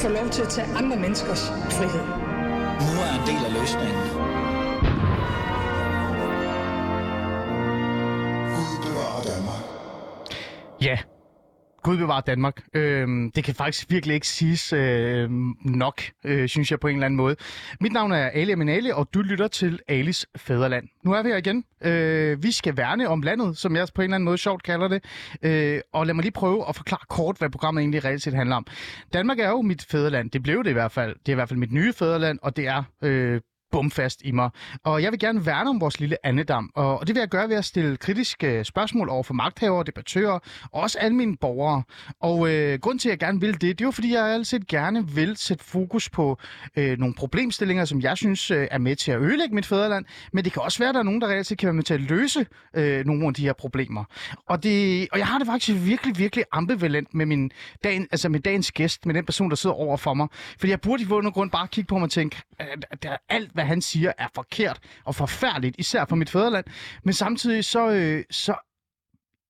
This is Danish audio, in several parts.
få lov til at tage andre menneskers frihed. Nu er en del af løsningen. Bevare Danmark. Øh, det kan faktisk virkelig ikke siges øh, nok, øh, synes jeg på en eller anden måde. Mit navn er Ali Aminali, og du lytter til Alis Fæderland. Nu er vi her igen. Øh, vi skal værne om landet, som jeg på en eller anden måde sjovt kalder det. Øh, og lad mig lige prøve at forklare kort, hvad programmet egentlig reelt set handler om. Danmark er jo mit fæderland. Det blev det i hvert fald. Det er i hvert fald mit nye fæderland, og det er øh, bumfast i mig. Og jeg vil gerne værne om vores lille andedam, og det vil jeg gøre ved at stille kritiske spørgsmål over for magthavere, debattører og også almindelige borgere. Og øh, grund til, at jeg gerne vil det, det er jo, fordi jeg altid gerne vil sætte fokus på øh, nogle problemstillinger, som jeg synes øh, er med til at ødelægge mit fædreland, men det kan også være, at der er nogen, der reelt kan være med til at løse øh, nogle af de her problemer. Og, det, og jeg har det faktisk virkelig, virkelig ambivalent med, min dagen, altså med dagens gæst, med den person, der sidder over for mig. Fordi jeg burde i bund og grund bare kigge på mig og tænke, at, at, at alt, hvad han siger, er forkert og forfærdeligt, især for mit fædreland. Men samtidig så, øh, så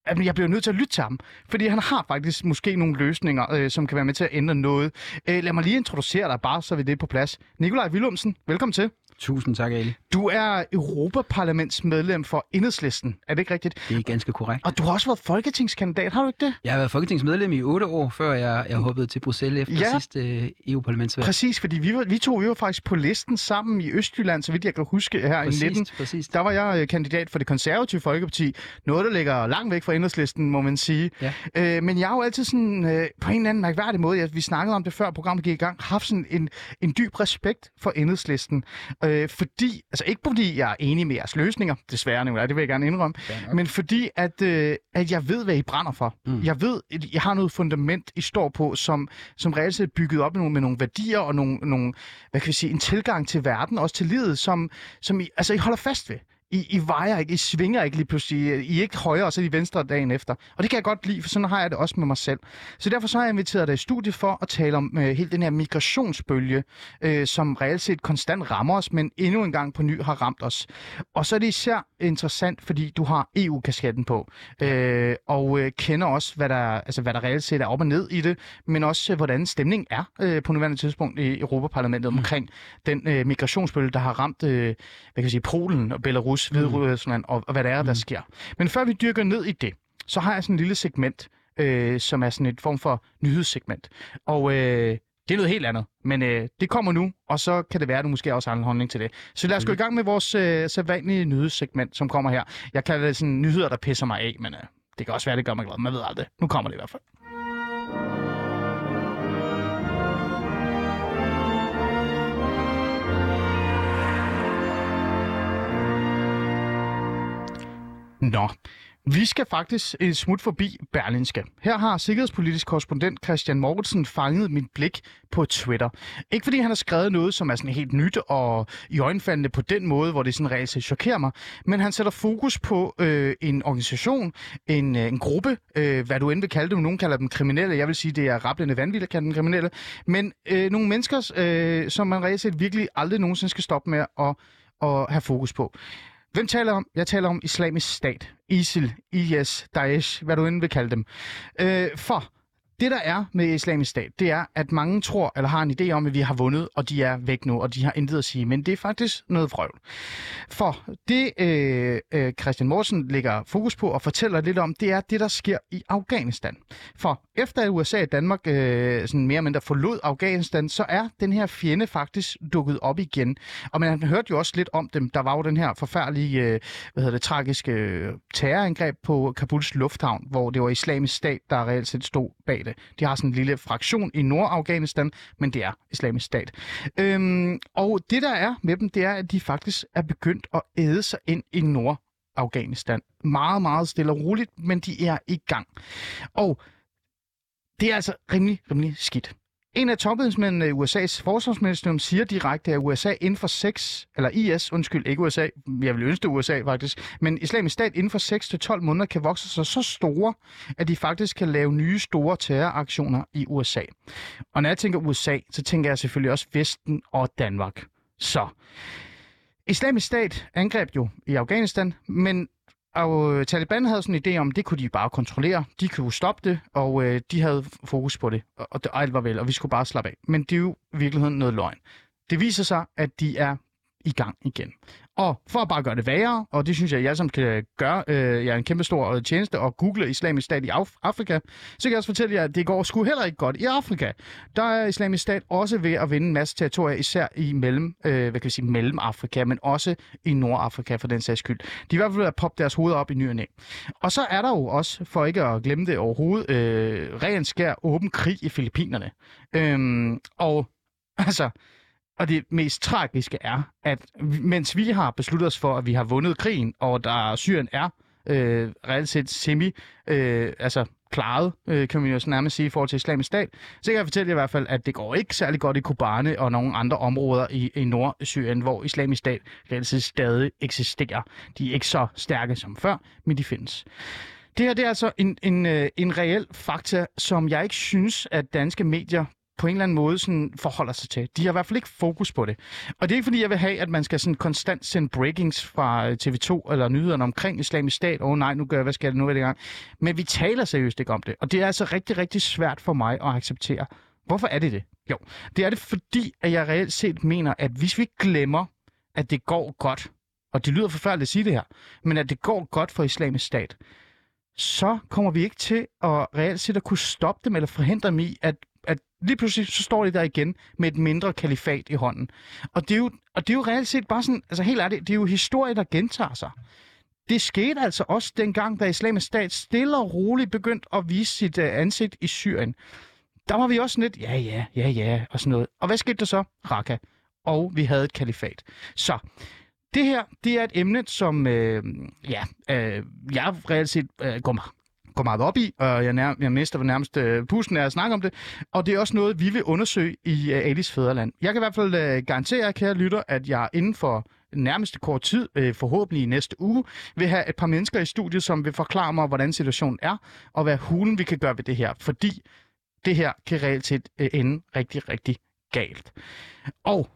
at jeg bliver nødt til at lytte til ham, fordi han har faktisk måske nogle løsninger, øh, som kan være med til at ændre noget. Øh, lad mig lige introducere dig, bare så vi det er på plads. Nikolaj Willumsen, velkommen til. Tusind tak, Ali. Du er Europaparlamentsmedlem for Enhedslisten, er det ikke rigtigt? Det er ganske korrekt. Og du har også været folketingskandidat, har du ikke det? Jeg har været folketingsmedlem i otte år, før jeg, jeg hoppede til Bruxelles efter Ja. sidste øh, EU-parlamentsvalg. Præcis, fordi vi, var, vi to vi var faktisk på listen sammen i Østjylland, så vidt jeg kan huske her i 19. Præcis, præcis. Der var jeg øh, kandidat for det konservative Folkeparti. Noget, der ligger langt væk fra enhedslisten, må man sige. Ja. Øh, men jeg har jo altid sådan, øh, på en eller anden mærkværdig måde, jeg, vi snakkede om det før programmet gik i gang, haft sådan en, en dyb respekt for enhedslisten. Øh, fordi, altså ikke fordi jeg er enig med jeres løsninger, desværre nu, det vil jeg gerne indrømme, men fordi at, øh, at jeg ved, hvad I brænder for. Mm. Jeg ved, at jeg har noget fundament, I står på, som, som reelt set er bygget op med nogle, med nogle værdier og nogle, nogle, hvad kan vi sige, en tilgang til verden, også til livet, som, som I, altså, I holder fast ved. I, I vejer ikke, I svinger ikke lige pludselig. I er ikke højere, og så er I venstre dagen efter. Og det kan jeg godt lide, for sådan har jeg det også med mig selv. Så derfor så har jeg inviteret dig i studiet for at tale om øh, hele den her migrationsbølge, øh, som reelt set konstant rammer os, men endnu en gang på ny har ramt os. Og så er det især interessant, fordi du har EU-kasketten på, øh, og øh, kender også, hvad der, altså, hvad der reelt set er op og ned i det, men også, øh, hvordan stemningen er øh, på nuværende tidspunkt i Europaparlamentet mm. omkring den øh, migrationsbølge, der har ramt øh, hvad kan jeg sige, Polen og Belarus, Hviderusland og, og hvad der er, der sker. Men før vi dyrker ned i det, så har jeg sådan en lille segment, øh, som er sådan et form for nyhedssegment. Og øh, det er noget helt andet, men øh, det kommer nu, og så kan det være, at du måske også har en holdning til det. Så lad os gå i gang med vores øh, sædvanlige nyhedssegment, som kommer her. Jeg kalder det sådan nyheder, der pisser mig af, men øh, det kan også være, det gør mig glad. Man ved aldrig. Nu kommer det i hvert fald. Nå, vi skal faktisk et smut forbi Berlinske. Her har sikkerhedspolitisk korrespondent Christian Mortensen fanget mit blik på Twitter. Ikke fordi han har skrevet noget, som er sådan helt nyt og i øjenfaldende på den måde, hvor det sådan reelt set chokerer mig, men han sætter fokus på øh, en organisation, en, øh, en gruppe, øh, hvad du end vil kalde dem. Nogen kalder dem kriminelle. Jeg vil sige, det er rablende vanvittigt at kalde dem kriminelle. Men øh, nogle mennesker, øh, som man reelt set virkelig aldrig nogensinde skal stoppe med at, at have fokus på. Hvem taler jeg om? Jeg taler om islamisk stat, ISIL, IS, Daesh, hvad du end vil kalde dem. Øh, for det, der er med islamisk stat, det er, at mange tror eller har en idé om, at vi har vundet, og de er væk nu, og de har intet at sige. Men det er faktisk noget vrøvl. For det, øh, øh, Christian Morsen lægger fokus på og fortæller lidt om, det er det, der sker i Afghanistan. For efter at USA og Danmark øh, sådan mere eller mindre forlod Afghanistan, så er den her fjende faktisk dukket op igen. Og man hørte jo også lidt om dem. Der var jo den her forfærdelige, øh, hvad hedder det, tragiske øh, terrorangreb på Kabuls lufthavn, hvor det var islamisk stat, der reelt set stod bag det. De har sådan en lille fraktion i Nordafghanistan, men det er islamisk stat. Øhm, og det der er med dem, det er, at de faktisk er begyndt at æde sig ind i Nordafghanistan. Meget, meget stille og roligt, men de er i gang. Og det er altså rimelig, rimelig skidt. En af topembedsmændene i USA's forsvarsministerium siger direkte, at USA inden for 6, eller IS, undskyld, ikke USA, jeg vil ønske det USA faktisk, men islamisk stat inden for 6 til 12 måneder kan vokse sig så store, at de faktisk kan lave nye store terroraktioner i USA. Og når jeg tænker USA, så tænker jeg selvfølgelig også Vesten og Danmark. Så, islamisk stat angreb jo i Afghanistan, men og øh, Taliban havde sådan en idé om, det kunne de bare kontrollere. De kunne stoppe det, og øh, de havde fokus på det, og, og, det, og alt var vel, og vi skulle bare slappe af. Men det er jo i virkeligheden noget løgn. Det viser sig, at de er i gang igen. Og for at bare gøre det værre, og det synes jeg, jeg som kan gøre, øh, jer en kæmpe stor øh, tjeneste, og google islamisk stat i Af- Afrika, så kan jeg også fortælle jer, at det går sgu heller ikke godt i Afrika. Der er islamisk stat også ved at vinde en masse territorier, især i mellem, øh, hvad kan vi sige, mellem Afrika, men også i Nordafrika for den sags skyld. De er i hvert fald ved at poppe deres hoveder op i ny og næ. Og så er der jo også, for ikke at glemme det overhovedet, øh, ren skær åben krig i Filippinerne. Øhm, og altså, og det mest tragiske er, at mens vi har besluttet os for, at vi har vundet krigen, og der Syrien er øh, reelt set semi, øh, altså klaret, øh, kan man jo så nærmest sige, i forhold til islamisk stat, så kan jeg fortælle jer i hvert fald, at det går ikke særlig godt i Kobane og nogle andre områder i, i Nordsyrien, hvor islamisk stat reelt set stadig eksisterer. De er ikke så stærke som før, men de findes. Det her det er altså en, en, øh, en reel fakta, som jeg ikke synes, at danske medier på en eller anden måde sådan forholder sig til. De har i hvert fald ikke fokus på det. Og det er ikke fordi, jeg vil have, at man skal sådan konstant sende breakings fra øh, TV2 eller nyhederne omkring islamisk stat. Åh oh, nej, nu gør jeg, hvad skal jeg nu i gang? Men vi taler seriøst ikke om det. Og det er altså rigtig, rigtig svært for mig at acceptere. Hvorfor er det det? Jo, det er det fordi, at jeg reelt set mener, at hvis vi glemmer, at det går godt, og det lyder forfærdeligt at sige det her, men at det går godt for islamisk stat, så kommer vi ikke til at reelt set at kunne stoppe dem eller forhindre dem i, at lige pludselig så står de der igen med et mindre kalifat i hånden. Og det er jo, og det er jo reelt set bare sådan, altså helt ærligt, det er jo historie, der gentager sig. Det skete altså også dengang, da islamisk stat stille og roligt begyndte at vise sit uh, ansigt i Syrien. Der var vi også lidt, ja, ja, ja, ja, og sådan noget. Og hvad skete der så? Raqqa. Og vi havde et kalifat. Så det her, det er et emne, som øh, ja, øh, jeg reelt set øh, går, me- går meget op i, og jeg, nær, jeg mister nærmest øh, pusten af at snakke om det. Og det er også noget, vi vil undersøge i øh, Alis Fæderland. Jeg kan i hvert fald øh, garantere jer, kære lytter, at jeg inden for nærmeste kort tid, øh, forhåbentlig i næste uge, vil have et par mennesker i studiet, som vil forklare mig, hvordan situationen er, og hvad hulen vi kan gøre ved det her. Fordi det her kan reelt set øh, ende rigtig, rigtig galt. Og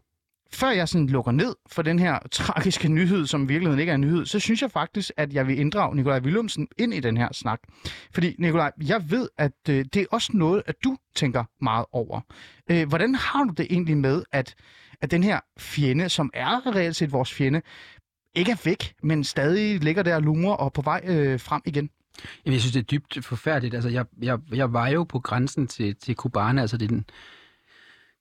før jeg sådan lukker ned for den her tragiske nyhed, som i virkeligheden ikke er en nyhed, så synes jeg faktisk, at jeg vil inddrage Nikolaj Willumsen ind i den her snak. Fordi, Nikolaj, jeg ved, at øh, det er også noget, at du tænker meget over. Øh, hvordan har du det egentlig med, at, at den her fjende, som er reelt set vores fjende, ikke er væk, men stadig ligger der og lurer og på vej øh, frem igen? Jamen, jeg synes, det er dybt forfærdeligt. Altså, jeg, jeg, jeg var jo på grænsen til, til Kobane, altså det er den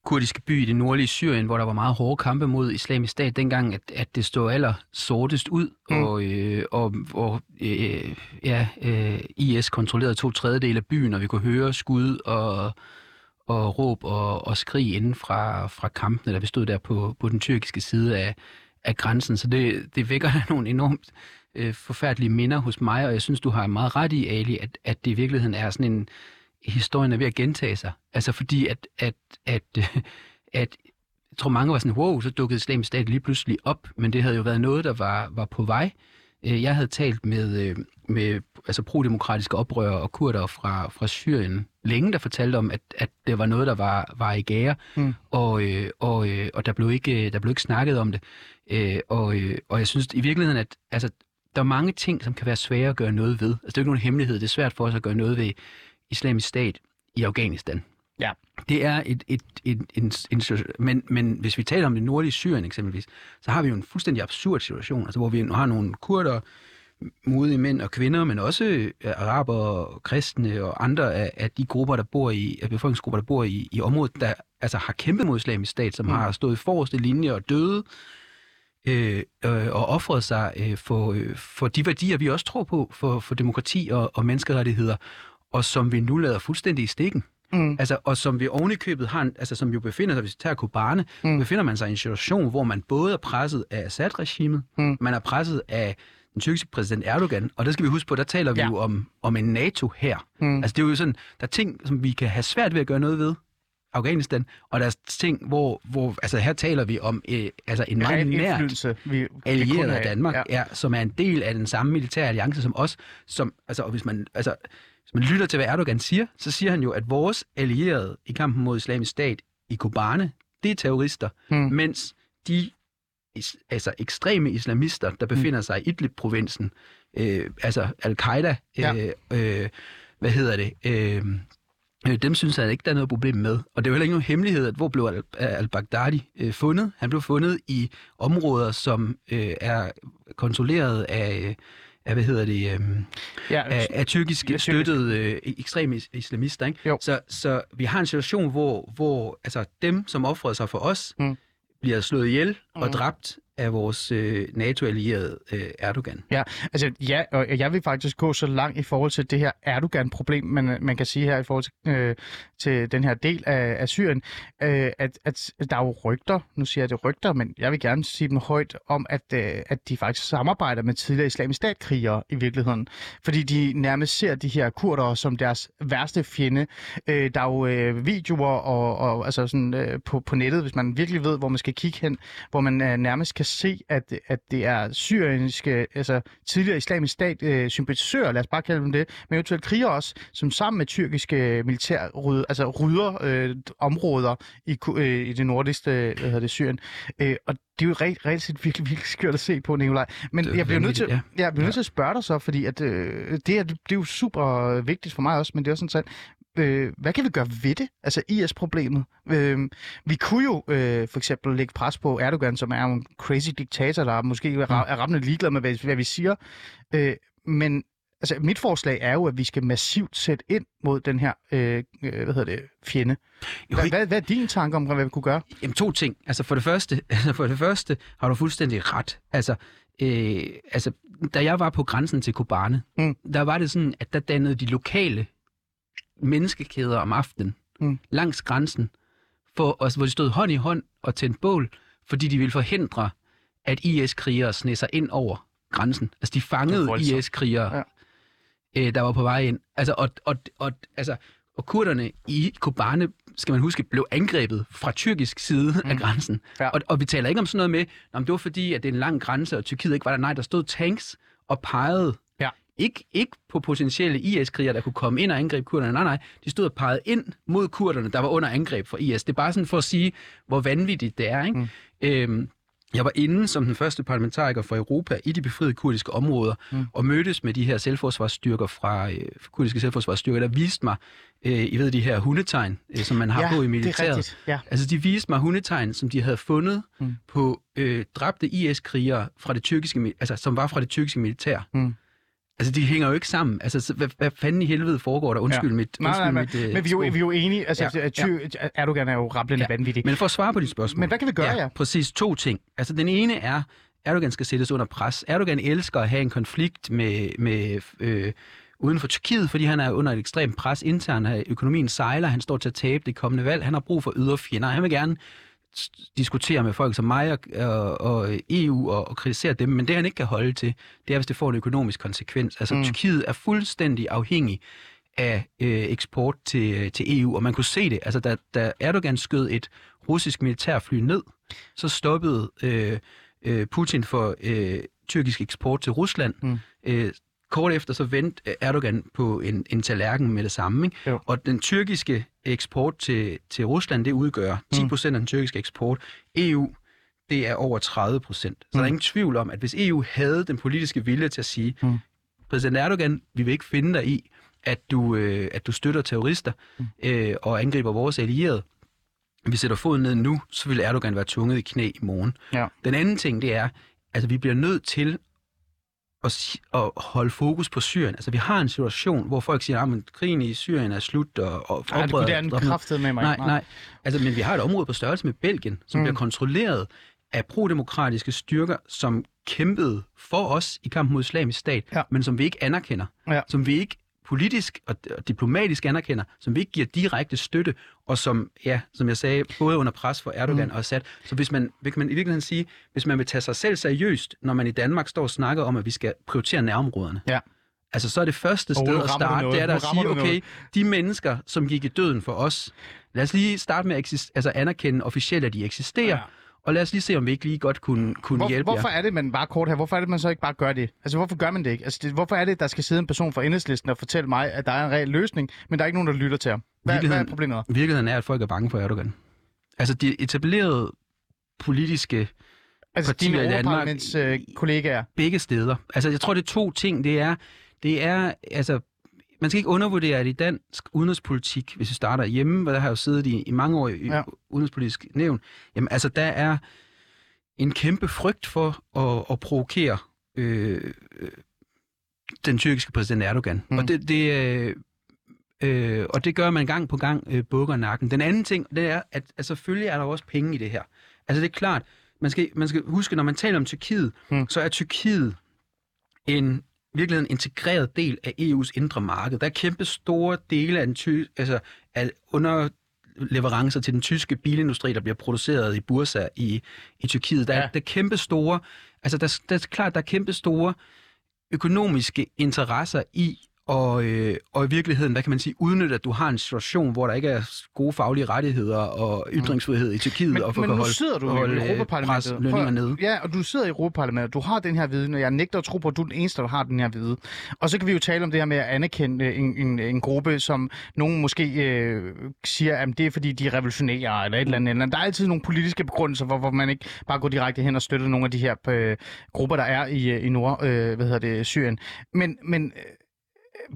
kurdiske by i det nordlige Syrien, hvor der var meget hårde kampe mod islamisk stat dengang, at, at det stod aller sortest ud, Mm. og, øh, og, og øh, ja, øh, IS kontrollerede to tredjedele af byen, og vi kunne høre skud og, og råb og, og skrig inden fra, fra kampene, da vi stod der på, på den tyrkiske side af, af grænsen. Så det, det vækker nogle enormt øh, forfærdelige minder hos mig, og jeg synes, du har meget ret i, Ali, at, at det i virkeligheden er sådan en historien er ved at gentage sig. Altså fordi, at, at, at, øh, at jeg tror mange var sådan, wow, så dukkede islamisk stat lige pludselig op, men det havde jo været noget, der var, var på vej. Øh, Jeg havde talt med, øh, med altså prodemokratiske oprørere og kurder fra, fra Syrien længe, der fortalte om, at, at det var noget, der var, var i gære, Mm. og, og, og der, blev ikke, der blev ikke snakket om det. Og, og jeg synes i virkeligheden, at altså, der er mange ting, som kan være svære at gøre noget ved. Altså, det er jo ikke nogen hemmelighed. Det er svært for os at gøre noget ved islamisk stat i Afghanistan. Ja. Det er et, et, et, en, en, men, men hvis vi taler om det nordlige Syrien eksempelvis, så har vi jo en fuldstændig absurd situation, altså hvor vi har nogle kurder, modige mænd og kvinder, men også øh, araber og kristne og andre af, af de grupper, der bor i, af befolkningsgrupper, der bor i, i området, der altså har kæmpet mod islamisk stat, som Mm. mm. har stået i forreste linje og døde, øh, øh, og offret sig øh, for, øh, for de værdier, vi også tror på, for, for demokrati og, og menneskerettigheder, og som vi nu lader fuldstændig i stikken. Mm. Altså, og som vi oven i købet har, en- altså som jo befinder sig, hvis vi tager Kobane, Mm. befinder man sig i en situation, hvor man både er presset af Assad-regimet, Mm. man er presset af den tyrkiske præsident Erdogan, og der skal vi huske på, der taler vi Ja. jo om, om en NATO her. Mm. Altså det er jo sådan, der er ting, som vi kan have svært ved at gøre noget ved, Afghanistan, og der er ting, hvor, hvor altså her taler vi om øh, altså en meget nært vi allieret af. Danmark, Ja. Ja, som er en del af den samme militære alliance som os. Som, altså, og hvis man, altså, man lytter til, hvad Erdogan siger, så siger han jo, at vores allierede i kampen mod islamisk stat i Kobane, det er terrorister, Mm. mens de is, altså ekstreme islamister, der befinder sig i Idlib-provinsen, øh, altså al-Qaida, Ja. øh, øh, hvad hedder det, øh, øh, dem synes jeg ikke, der er noget problem med. Og det er jo heller ikke nogen hemmelighed, at hvor blev al- al-Baghdadi øh, fundet? Han blev fundet i områder, som øh, er kontrolleret af, af, hvad hedder det, øh, Ja, af, af tyrkisk Ja, støttede øh, ekstreme is- islamister. Ikke? Jo. Så, så vi har en situation, hvor, hvor altså, dem, som offrede sig for os, Mm. bliver slået ihjel og Mm. dræbt af vores øh, NATO-allierede øh, Erdogan. Ja, altså ja, og jeg vil faktisk gå så langt i forhold til det her Erdogan-problem, man, man kan sige her i forhold til, øh, til den her del af, af Syrien, øh, at, at der er jo rygter, nu siger jeg det rygter, men jeg vil gerne sige dem højt, om at, øh, at de faktisk samarbejder med tidligere islamisk statkrigere i virkeligheden, fordi de nærmest ser de her kurdere som deres værste fjende. Øh, der er jo øh, videoer og, og altså sådan, øh, på, på nettet, hvis man virkelig ved, hvor man skal kigge hen, hvor man øh, nærmest kan se, at, at det er syriske, altså tidligere islamisk stat øh, sympatisører, lad os bare kalde dem det, men eventuelt krigere også, som sammen med tyrkiske militær rydder, altså rydder øh, områder i, øh, i det nordligste, hvad hedder det, Syrien. Øh, og det er jo reelt, reelt set virkelig, virkelig skørt at se på, Nikolaj. Men jeg bliver nødt til, ja. jeg bliver nødt til at spørge dig så, fordi at, øh, det, er, det er jo super vigtigt for mig også, men det er også sådan, øh, hvad kan vi gøre ved det? Altså IS-problemet. Øh, vi kunne jo øh, for eksempel lægge pres på Erdogan, som er en crazy diktator, der måske er, ra- er rammende ligeglad med, hvad, hvad vi siger. Øh, men altså, mit forslag er jo, at vi skal massivt sætte ind mod den her øh, øh, hvad hedder det, fjende. Jo, Hvad, hvad, hvad er din tanke om, hvad vi kunne gøre? Jamen to ting. Altså for det første, altså for det første har du fuldstændig ret. Altså, øh, altså da jeg var på grænsen til Kobane, Mm. mm. der var det sådan, at der dannede de lokale menneskekæder om aftenen Mm. langs grænsen, for, altså, hvor de stod hånd i hånd og tændte bål, fordi de ville forhindre, at IS-krigere sned sig ind over grænsen. Altså de fangede. IS-krigere, ja. øh, der var på vej ind. Altså, og, og, og, altså, og kurderne i Kobane, skal man huske, blev angrebet fra tyrkisk side mm. af grænsen. Ja. Og, og vi taler ikke om sådan noget med, om det var fordi, at det er en lang grænse, og Tyrkiet ikke var der. Nej, der stod tanks og pegede. Ikke, ikke på potentielle IS-krigere, der kunne komme ind og angribe kurderne. Nej, nej. De stod og pegede ind mod kurderne, der var under angreb fra IS. Det er bare sådan for at sige, hvor vanvittigt det er. Ikke? Mm. Øhm, jeg var inde som den første parlamentariker fra Europa i de befriede kurdiske områder, Mm. og mødtes med de her selvforsvarsstyrker fra øh, kurdiske selvforsvarsstyrker, der viste mig, øh, I ved de her hundetegn, øh, som man har ja, på i det er militæret. rigtigt. Ja. Altså, de viste mig hundetegn, som de havde fundet Mm. på øh, dræbte IS-krigere, fra det tyrkiske, altså, som var fra det tyrkiske militær. Mm. Altså, de hænger jo ikke sammen. Altså, så, hvad, hvad fanden i helvede foregår der? Undskyld Ja. mit, Nej, undskyld nej, men, mit øh, men vi, er jo, vi er jo enige, altså Ja, ja, ty, Erdogan er jo rablende ja. Ja. vanvittig. Men for at svare på dit spørgsmål. Men hvad kan vi gøre, ja? Præcis to ting. Altså, den ene er, Erdogan skal sættes under pres. Erdogan elsker at have en konflikt med, med øh, uden for Tyrkiet, fordi han er under et ekstremt pres internt. Økonomien sejler, han står til at tabe det kommende valg. Han har brug for ydre fjender. Han vil gerne diskutere med folk som mig og, og, og EU og, og kritisere dem, men det han ikke kan holde til, det er, hvis det får en økonomisk konsekvens. Altså, Mm. mm. Tyrkiet er fuldstændig afhængig af øh, eksport til, til EU, og man kunne se det. Altså, da, da Erdogan skød et russisk militærfly ned, så stoppede øh, øh, Putin for øh, tyrkisk eksport til Rusland. Mm. Øh, kort efter så vendte Erdogan på en, en tallerken med det samme. Ikke? Jo. Og den tyrkiske eksport til, til Rusland, det udgør 10 procent af den tyrkiske eksport. EU, det er over 30 procent. Så Mm. der er ingen tvivl om, at hvis EU havde den politiske vilje til at sige, Mm. præsident Erdogan, vi vil ikke finde dig i, at du, øh, at du støtter terrorister Mm. øh, og angriber vores allierede. Vi sætter foden ned nu, så vil Erdogan være tvunget i knæ i morgen. Ja. Den anden ting, det er, altså vi bliver nødt til at, at holde fokus på Syrien. Altså vi har en situation, hvor folk siger, at krigen i Syrien er slut, og, og Nej, det, er den droppet ned." kraftet med mig. Nej, nej. Altså, men vi har et område på størrelse med Belgien, som mm. bliver kontrolleret af prodemokratiske styrker, som kæmpede for os i kampen mod islamisk stat, Ja. men som vi ikke anerkender. Ja. Som vi ikke politisk og, og diplomatisk anerkender, som vi ikke giver direkte støtte, og som, ja, som jeg sagde, både under pres for Erdogan Mm. og Assad. Så hvis man, vil man i virkeligheden sige, hvis man vil tage sig selv seriøst, når man i Danmark står og snakker om, at vi skal prioritere nærområderne, Ja. Altså, så er det første sted nu at starte, det er der at sige, okay, noget. de mennesker, som gik i døden for os, lad os lige starte med at eksist- altså anerkende officielt, at de eksisterer, Ja. Og lad os lige se, om vi ikke lige godt kunne, kunne Hvor, hjælpe hvorfor jer. er det, man bare kort her, hvorfor er det, man så ikke bare gør det? Altså, hvorfor gør man det ikke? Altså, det, hvorfor er det, der skal sidde en person fra enhedslisten og fortælle mig, at der er en reel løsning, men der er ikke nogen, der lytter til ham? Hvad, hvad er problemet? Virkeligheden er, at folk er bange for Erdogan. Altså, de etablerede politiske Altså partier dine i Danmark. europaparlaments øh, kollegaer. begge steder. Altså, jeg tror, det er to ting. Det er, det er altså, man skal ikke undervurdere, at i dansk udenrigspolitik, hvis vi starter hjemme, hvor der har jeg jo siddet i, i mange år i Ja. udenrigspolitisk nævn, jamen altså, der er en kæmpe frygt for at, at provokere øh, øh, den tyrkiske præsident Erdogan. Mm. Og, det, det, øh, øh, og det gør man gang på gang øh, bukker nakken. Den anden ting, det er, at, at selvfølgelig er der også penge i det her. Altså det er klart, man skal, man skal huske, når man taler om Tyrkiet, mm. så er Tyrkiet en virkelig en integreret del af EU's indre marked. Der er kæmpe store dele af den ty- altså af underleverancer til den tyske bilindustri, der bliver produceret i Bursa i, i Tyrkiet. Der er, ja. der er kæmpe store, altså der, der er klart, der er kæmpe store økonomiske interesser i og, øh, og i virkeligheden, hvad kan man sige, udnytte, at du har en situation, hvor der ikke er gode faglige rettigheder og ytringsfrihed i Tyrkiet, Men, og for men nu holde, sidder du holde i øh, Europaparlamentet. pres nede. Ja, og du sidder i Europaparlamentet. Du har den her viden, og jeg nægter at tro på, at du er den eneste, der har den her viden. Og så kan vi jo tale om det her med at anerkende øh, en, en, en gruppe, som nogen måske øh, siger, at det er fordi, de er revolutionære eller et eller andet. eller andet. Der er altid nogle politiske begrundelser, hvor, hvor man ikke bare går direkte hen og støtter nogle af de her øh, grupper, der er i, øh, i Nord, øh, hvad hedder det, Syrien. Men, men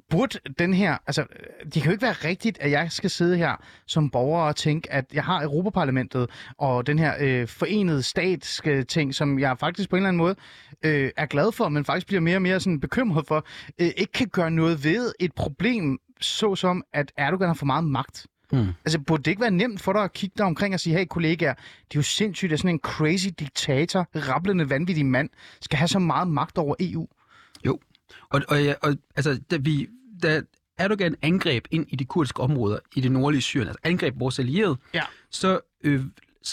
burde den her, altså, det kan jo ikke være rigtigt, at jeg skal sidde her som borger og tænke, at jeg har Europaparlamentet og den her øh, forenede statske ting, som jeg faktisk på en eller anden måde øh, er glad for, men faktisk bliver mere og mere sådan bekymret for, øh, ikke kan gøre noget ved et problem, såsom at Erdogan har for meget magt. Mm. Altså, burde det ikke være nemt for dig at kigge dig omkring og sige, hey kollegaer, det er jo sindssygt, at sådan en crazy diktator, rablende vanvittig mand, skal have så meget magt over EU? Og, og, og altså, da, vi, da Erdogan angreb ind i de kurdiske områder i det nordlige Syrien, altså angreb vores allierede, Ja. så øh,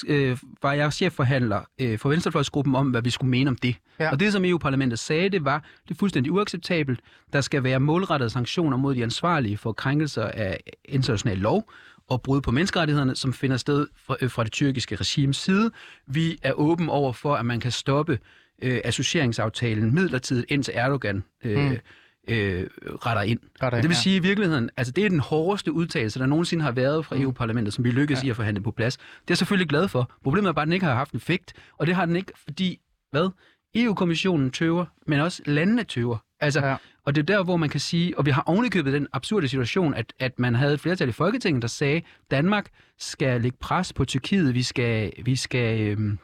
øh, var jeg chefforhandler øh, for Venstrefløjsgruppen om, hvad vi skulle mene om det. Ja. Og det, som EU-parlamentet sagde, det var, det er fuldstændig uacceptabelt. Der skal være målrettede sanktioner mod de ansvarlige for krænkelser af international lov og brud på menneskerettighederne, som finder sted fra, øh, fra det tyrkiske regimes side. Vi er åben over for, at man kan stoppe øh, associeringsaftalen midlertidigt, indtil Erdogan øh, Mm. mm. øh, retter ind. Retter det vil ja. sige i virkeligheden, altså det er den hårdeste udtalelse, der nogensinde har været fra EU-parlamentet, som vi lykkedes Ja. i at forhandle på plads. Det er jeg selvfølgelig glad for. Problemet er bare, at den ikke har haft en effekt, og det har den ikke, fordi, hvad? EU-kommissionen tøver, men også landene tøver. Altså, ja. Og det er der, hvor man kan sige, og vi har ovenikøbet den absurde situation, at, at man havde et flertal i Folketinget, der sagde, Danmark skal lægge pres på Tyrkiet, vi skal, vi skal øhm,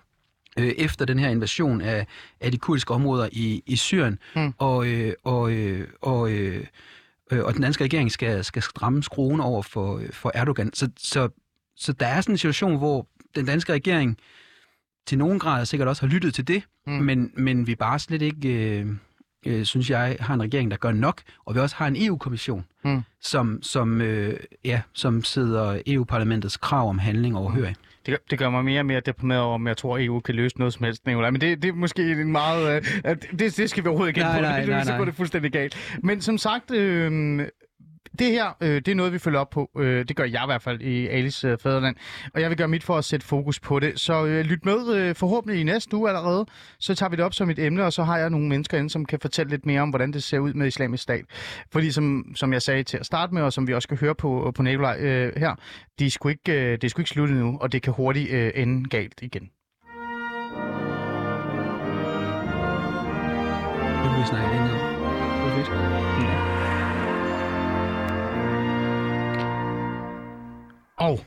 øh, efter den her invasion af, af de kurdiske områder i, i Syrien, Mm. og, øh, og, øh, og, øh, øh, og den danske regering skal, skal stramme skruen over for, øh, for Erdogan. Så, så, så der er sådan en situation, hvor den danske regering til nogen grad sikkert også har lyttet til det, Mm. mm. men, men vi bare slet ikke, øh, øh, synes jeg, har en regering, der gør nok, og vi også har en EU-kommission, Mm. som, som, øh, ja, som sidder EU-parlamentets krav om handling overhørig. Det, gør- det gør mig mere og mere deprimeret over, om jeg tror, at EU kan løse noget som helst. Nicolaj. Men det, det er måske en meget... Øh, det, det skal vi overhovedet ikke Nej, på. nej, det, nej, Så nej. går det fuldstændig galt. Men som sagt, øh, det her, øh, det er noget, vi følger op på. Øh, det gør jeg i hvert fald i Alice øh, Fæderland. Og jeg vil gøre mit for at sætte fokus på det. Så øh, lyt med øh, forhåbentlig i næste uge allerede. Så tager vi det op som et emne, og så har jeg nogle mennesker inde, som kan fortælle lidt mere om, hvordan det ser ud med islamisk stat. Fordi som, som jeg sagde til at starte med, og som vi også skal høre på, øh, på Nikolaj øh, her, det er, sgu ikke, øh, det er sgu ikke slut nu, og det kan hurtigt øh, ende galt igen. Det vil vi snakke længere. Det er fedt. Og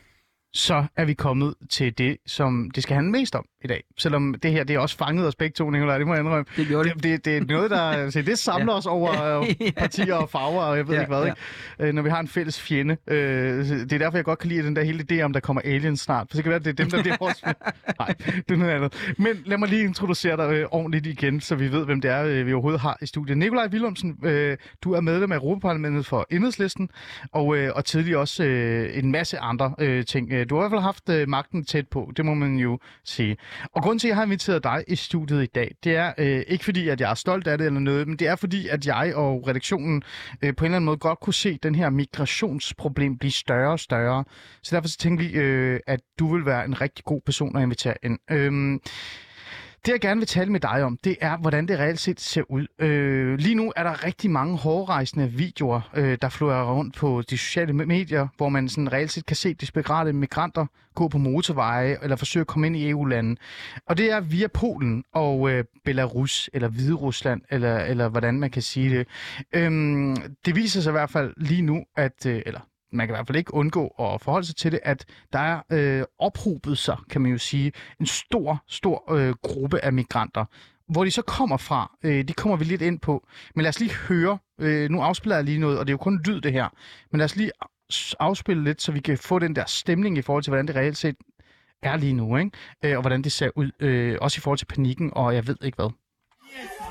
så er vi kommet til det, som det skal handle mest om i dag. Selvom det her, det er også fanget os begge to, Nicolaj, det må jeg indrømme. Det gjorde det. Det, det, er noget, der altså, det samler os over øh, Ja. partier og farver, og jeg ved Ja, ikke hvad, ja. ikke? Øh, når vi har en fælles fjende. Øh, det er derfor, jeg godt kan lide den der hele idé om, der kommer aliens snart. For så kan det være, at det er dem, der bliver vores. Nej, det er noget andet. Men lad mig lige introducere dig øh, ordentligt igen, så vi ved, hvem det er, øh, vi overhovedet har i studiet. Nikolaj Willumsen, øh, du er medlem af Europaparlamentet for Enhedslisten, og, øh, og tidligere også øh, en masse andre øh, ting. Øh, Øh, du har i hvert fald haft øh, magten tæt på, det må man jo sige. Og grunden til, at jeg har inviteret dig i studiet i dag, det er øh, ikke fordi, at jeg er stolt af det eller noget, men det er fordi, at jeg og redaktionen øh, på en eller anden måde godt kunne se den her migrationsproblem blive større og større. Så derfor så tænkte vi, øh, at du vil være en rigtig god person at invitere ind. Øh, det, jeg gerne vil tale med dig om, det er, hvordan det reelt set ser ud. Øh, lige nu er der rigtig mange hårdrejsende videoer, øh, der florerer rundt på de sociale medier, hvor man sådan reelt set kan se desperate migranter gå på motorveje eller forsøge at komme ind i EU-landet. Og det er via Polen og øh, Belarus, eller Hvide Rusland, eller, eller hvordan man kan sige det. Øhm, det viser sig i hvert fald lige nu, at, øh, eller man kan i hvert fald ikke undgå at forholde sig til det, at der er øh, ophobet sig, kan man jo sige, en stor, stor øh, gruppe af migranter. Hvor de så kommer fra, øh, det kommer vi lidt ind på. Men lad os lige høre, øh, nu afspiller jeg lige noget, og det er jo kun lyd det her, men lad os lige afspille lidt, så vi kan få den der stemning i forhold til, hvordan det reelt set er lige nu, ikke? Øh, og hvordan det ser ud, øh, også i forhold til panikken, og jeg ved ikke hvad. Yes.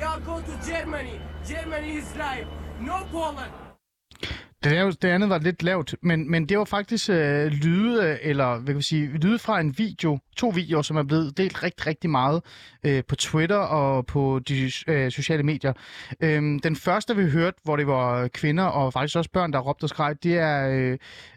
We all go to Germany. Germany is life. No Poland. Det, er det andet var lidt lavt, men, men det var faktisk øh, lyde, øh, eller hvad kan vi sige, lyde fra en video, to videoer, som er blevet delt rigtig, rigtig meget øh, på Twitter og på de øh, sociale medier. Øhm, den første, vi hørte, hvor det var kvinder og faktisk også børn, der råbte og skreg, det er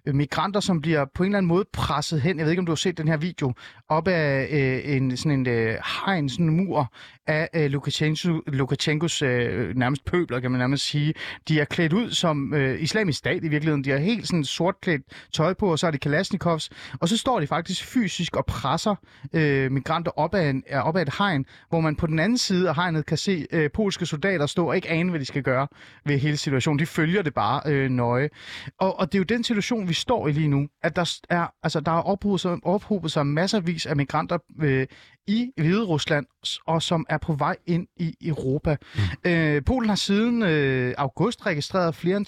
øh, migranter, som bliver på en eller anden måde presset hen. Jeg ved ikke, om du har set den her video, op af øh, en, sådan en øh, hegn, sådan en mur af øh, Lukashenko, Lukashenkos øh, nærmest pøbler, kan man nærmest sige. De er klædt ud som øh, islamisk stat i virkeligheden. De har helt sådan sortklædt tøj på, og så er det Kalashnikovs. Og så står de faktisk fysisk og presser øh, migranter op af, en, op af et hegn, hvor man på den anden side af hegnet kan se øh, polske soldater stå og ikke ane, hvad de skal gøre ved hele situationen. De følger det bare øh, nøje. Og, og det er jo den situation, vi står i lige nu, at der er, altså, der er ophobet sig, ophobet sig masservis af migranter øh, i Hvide Rusland, og som er på vej ind i Europa. Mm. Øh, Polen har siden øh, august registreret flere end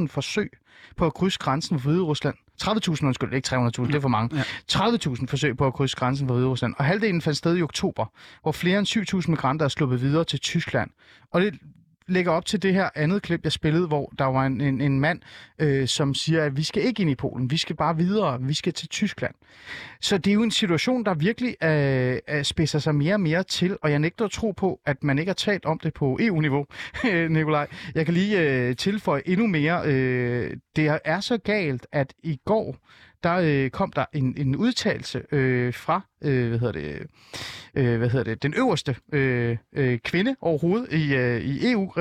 300.000 forsøg på at krydse grænsen for Hvide Rusland. 30.000, undskyld, ikke 300.000, det er for mange. Ja. 30.000 forsøg på at krydse grænsen for Hvide Rusland. Og halvdelen fandt sted i oktober, hvor flere end 7.000 migranter er sluppet videre til Tyskland. Og det lægger op til det her andet klip, jeg spillede, hvor der var en, en, en mand, øh, som siger, at vi skal ikke ind i Polen, vi skal bare videre, vi skal til Tyskland. Så det er jo en situation, der virkelig øh, øh spidser sig mere og mere til, og jeg nægter at tro på, at man ikke har talt om det på EU-niveau, Nikolaj. Jeg kan lige øh, tilføje endnu mere. Øh, det er så galt, at i går, der øh, kom der en, en udtalelse øh, fra øh, hvad hedder det, øh, hvad hedder det, den øverste øh, øh, kvinde overhovedet i, øh, i EU,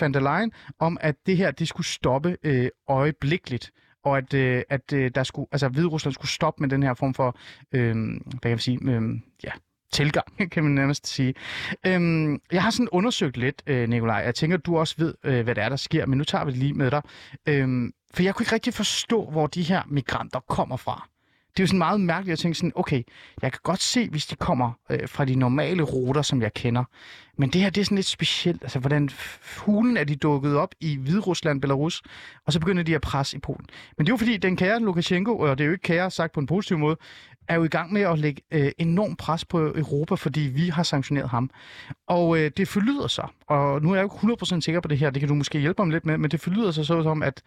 van der Leyen, om at det her det skulle stoppe øh, øjeblikkeligt og at, øh, at øh, der skulle, altså Hvide Rusland skulle stoppe med den her form for, øh, hvad kan jeg sige, øh, ja, tilgang, kan man nærmest sige. Øhm, jeg har sådan undersøgt lidt, øh, Nikolaj. Jeg tænker, at du også ved, øh, hvad det er, der sker, men nu tager vi det lige med dig. Øhm, for jeg kunne ikke rigtig forstå, hvor de her migranter kommer fra. Det er jo sådan meget mærkeligt at tænke sådan, okay, jeg kan godt se, hvis de kommer øh, fra de normale ruter, som jeg kender. Men det her, det er sådan lidt specielt. Altså, hvordan hulen er de dukket op i Hviderusland, Belarus, og så begynder de at presse i Polen. Men det er jo fordi, den kære Lukashenko, og det er jo ikke kære sagt på en positiv måde, er jo i gang med at lægge øh, enorm pres på Europa, fordi vi har sanktioneret ham. Og øh, det forlyder så og nu er jeg jo 100% sikker på det her, det kan du måske hjælpe mig lidt med, men det forlyder sig så som, at,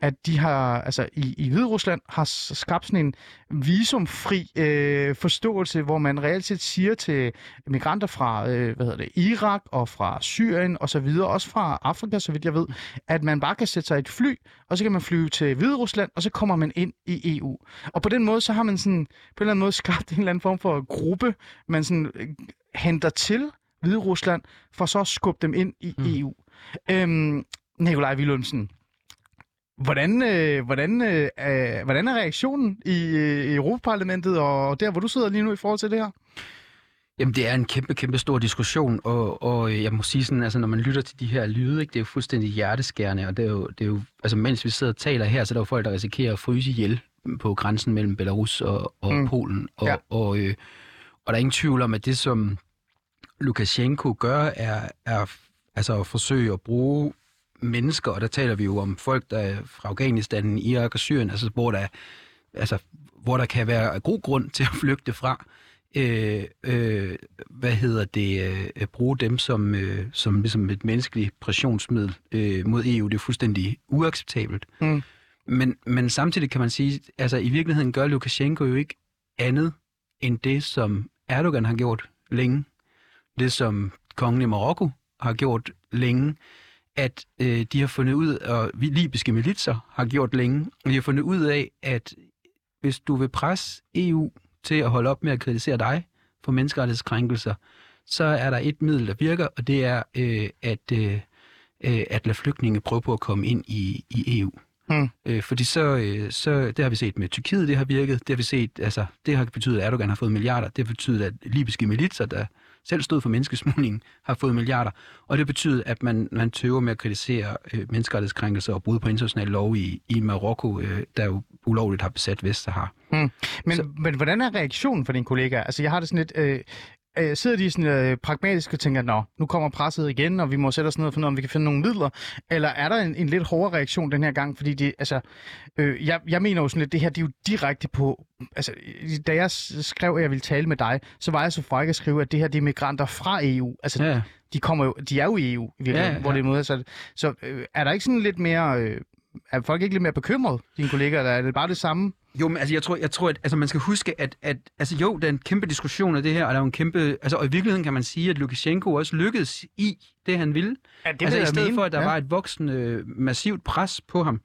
at de har, altså i, i Hvide Rusland har skabt sådan en visumfri øh, forståelse, hvor man reelt set siger til migranter fra, øh, hvad hedder det, Irak og fra Syrien og så videre, også fra Afrika, så vidt jeg ved, at man bare kan sætte sig i et fly, og så kan man flyve til Hvide Rusland, og så kommer man ind i EU. Og på den måde, så har man sådan på en eller anden måde skabt en eller anden form for gruppe, man sådan øh, henter til Hvide Rusland, for så at skubbe dem ind i mm. EU. Øhm, Nikolaj Willumsen, Hvordan, øh, hvordan, øh, øh, hvordan er reaktionen i, øh, i Europaparlamentet og der, hvor du sidder lige nu i forhold til det her? Jamen, det er en kæmpe, kæmpe stor diskussion, og, og jeg må sige sådan, altså når man lytter til de her lyde, ikke, det er jo fuldstændig hjerteskærende, og det er jo, det er jo altså mens vi sidder og taler her, så er der jo folk, der risikerer at fryse ihjel på grænsen mellem Belarus og, og mm. Polen, og, ja. og, øh, og der er ingen tvivl om, at det som Lukashenko gør, er, er altså at forsøge at bruge mennesker, og der taler vi jo om folk, der er fra Afghanistan, Irak og Syrien, altså hvor der, altså, hvor der kan være god grund til at flygte fra. Øh, øh, hvad hedder det, øh, bruge dem som, øh, som ligesom et menneskeligt pressionsmiddel øh, mod EU, det er fuldstændig uacceptabelt. Mm. men, men samtidig kan man sige, altså i virkeligheden gør Lukashenko jo ikke andet end det, som Erdogan har gjort længe. Det, som kongen i Marokko har gjort længe. At øh, de har fundet ud, og vi libyske militser har gjort længe, og de har fundet ud af, at hvis du vil presse EU til at holde op med at kritisere dig for menneskerettighedskrænkelser, så er der et middel, der virker, og det er øh, at, øh, øh, at lade flygtninge prøve på at komme ind i, i EU. Hmm. Øh, fordi så, øh, så, det har vi set med Tyrkiet, det har virket. Det har vi set, altså, det har betydet, at Erdogan har fået milliarder. Det har betydet, at libyske militser, der selv stod for menneskesmuglingen, har fået milliarder. Og det betyder, at man, man tøver med at kritisere øh, menneskerettighedskrænkelser og brud på international lov i, i Marokko, øh, der jo ulovligt har besat Vestsahara. Mm. Men, Så- men hvordan er reaktionen fra dine kollegaer? Altså, jeg har det sådan lidt... Øh, øh, sidder de sådan øh, pragmatisk og tænker, nå, nu kommer presset igen, og vi må sætte os ned og finde ud af, om vi kan finde nogle midler? Eller er der en, en lidt hårdere reaktion den her gang? Fordi det, altså, øh, jeg, jeg mener jo sådan lidt, det her, det er jo direkte på... Altså, da jeg skrev, at jeg ville tale med dig, så var jeg så fræk at skrive, at det her, det er migranter fra EU. Altså, Ja, de, kommer jo, de er jo i EU, i virkeligheden, Ja, ja. hvor det er modsat. Så øh, er der ikke sådan lidt mere... Øh, er folk ikke lidt mere bekymrede, dine kollegaer? Eller er det bare det samme? Jo, men altså, jeg tror, jeg tror at altså, man skal huske, at, at altså, jo, der er en kæmpe diskussion af det her, og der er en kæmpe... Altså, og i virkeligheden kan man sige, at Lukashenko også lykkedes i det, han ville. Ja, det altså, i stedet mene. for, at der ja. var et voksende, massivt pres på ham,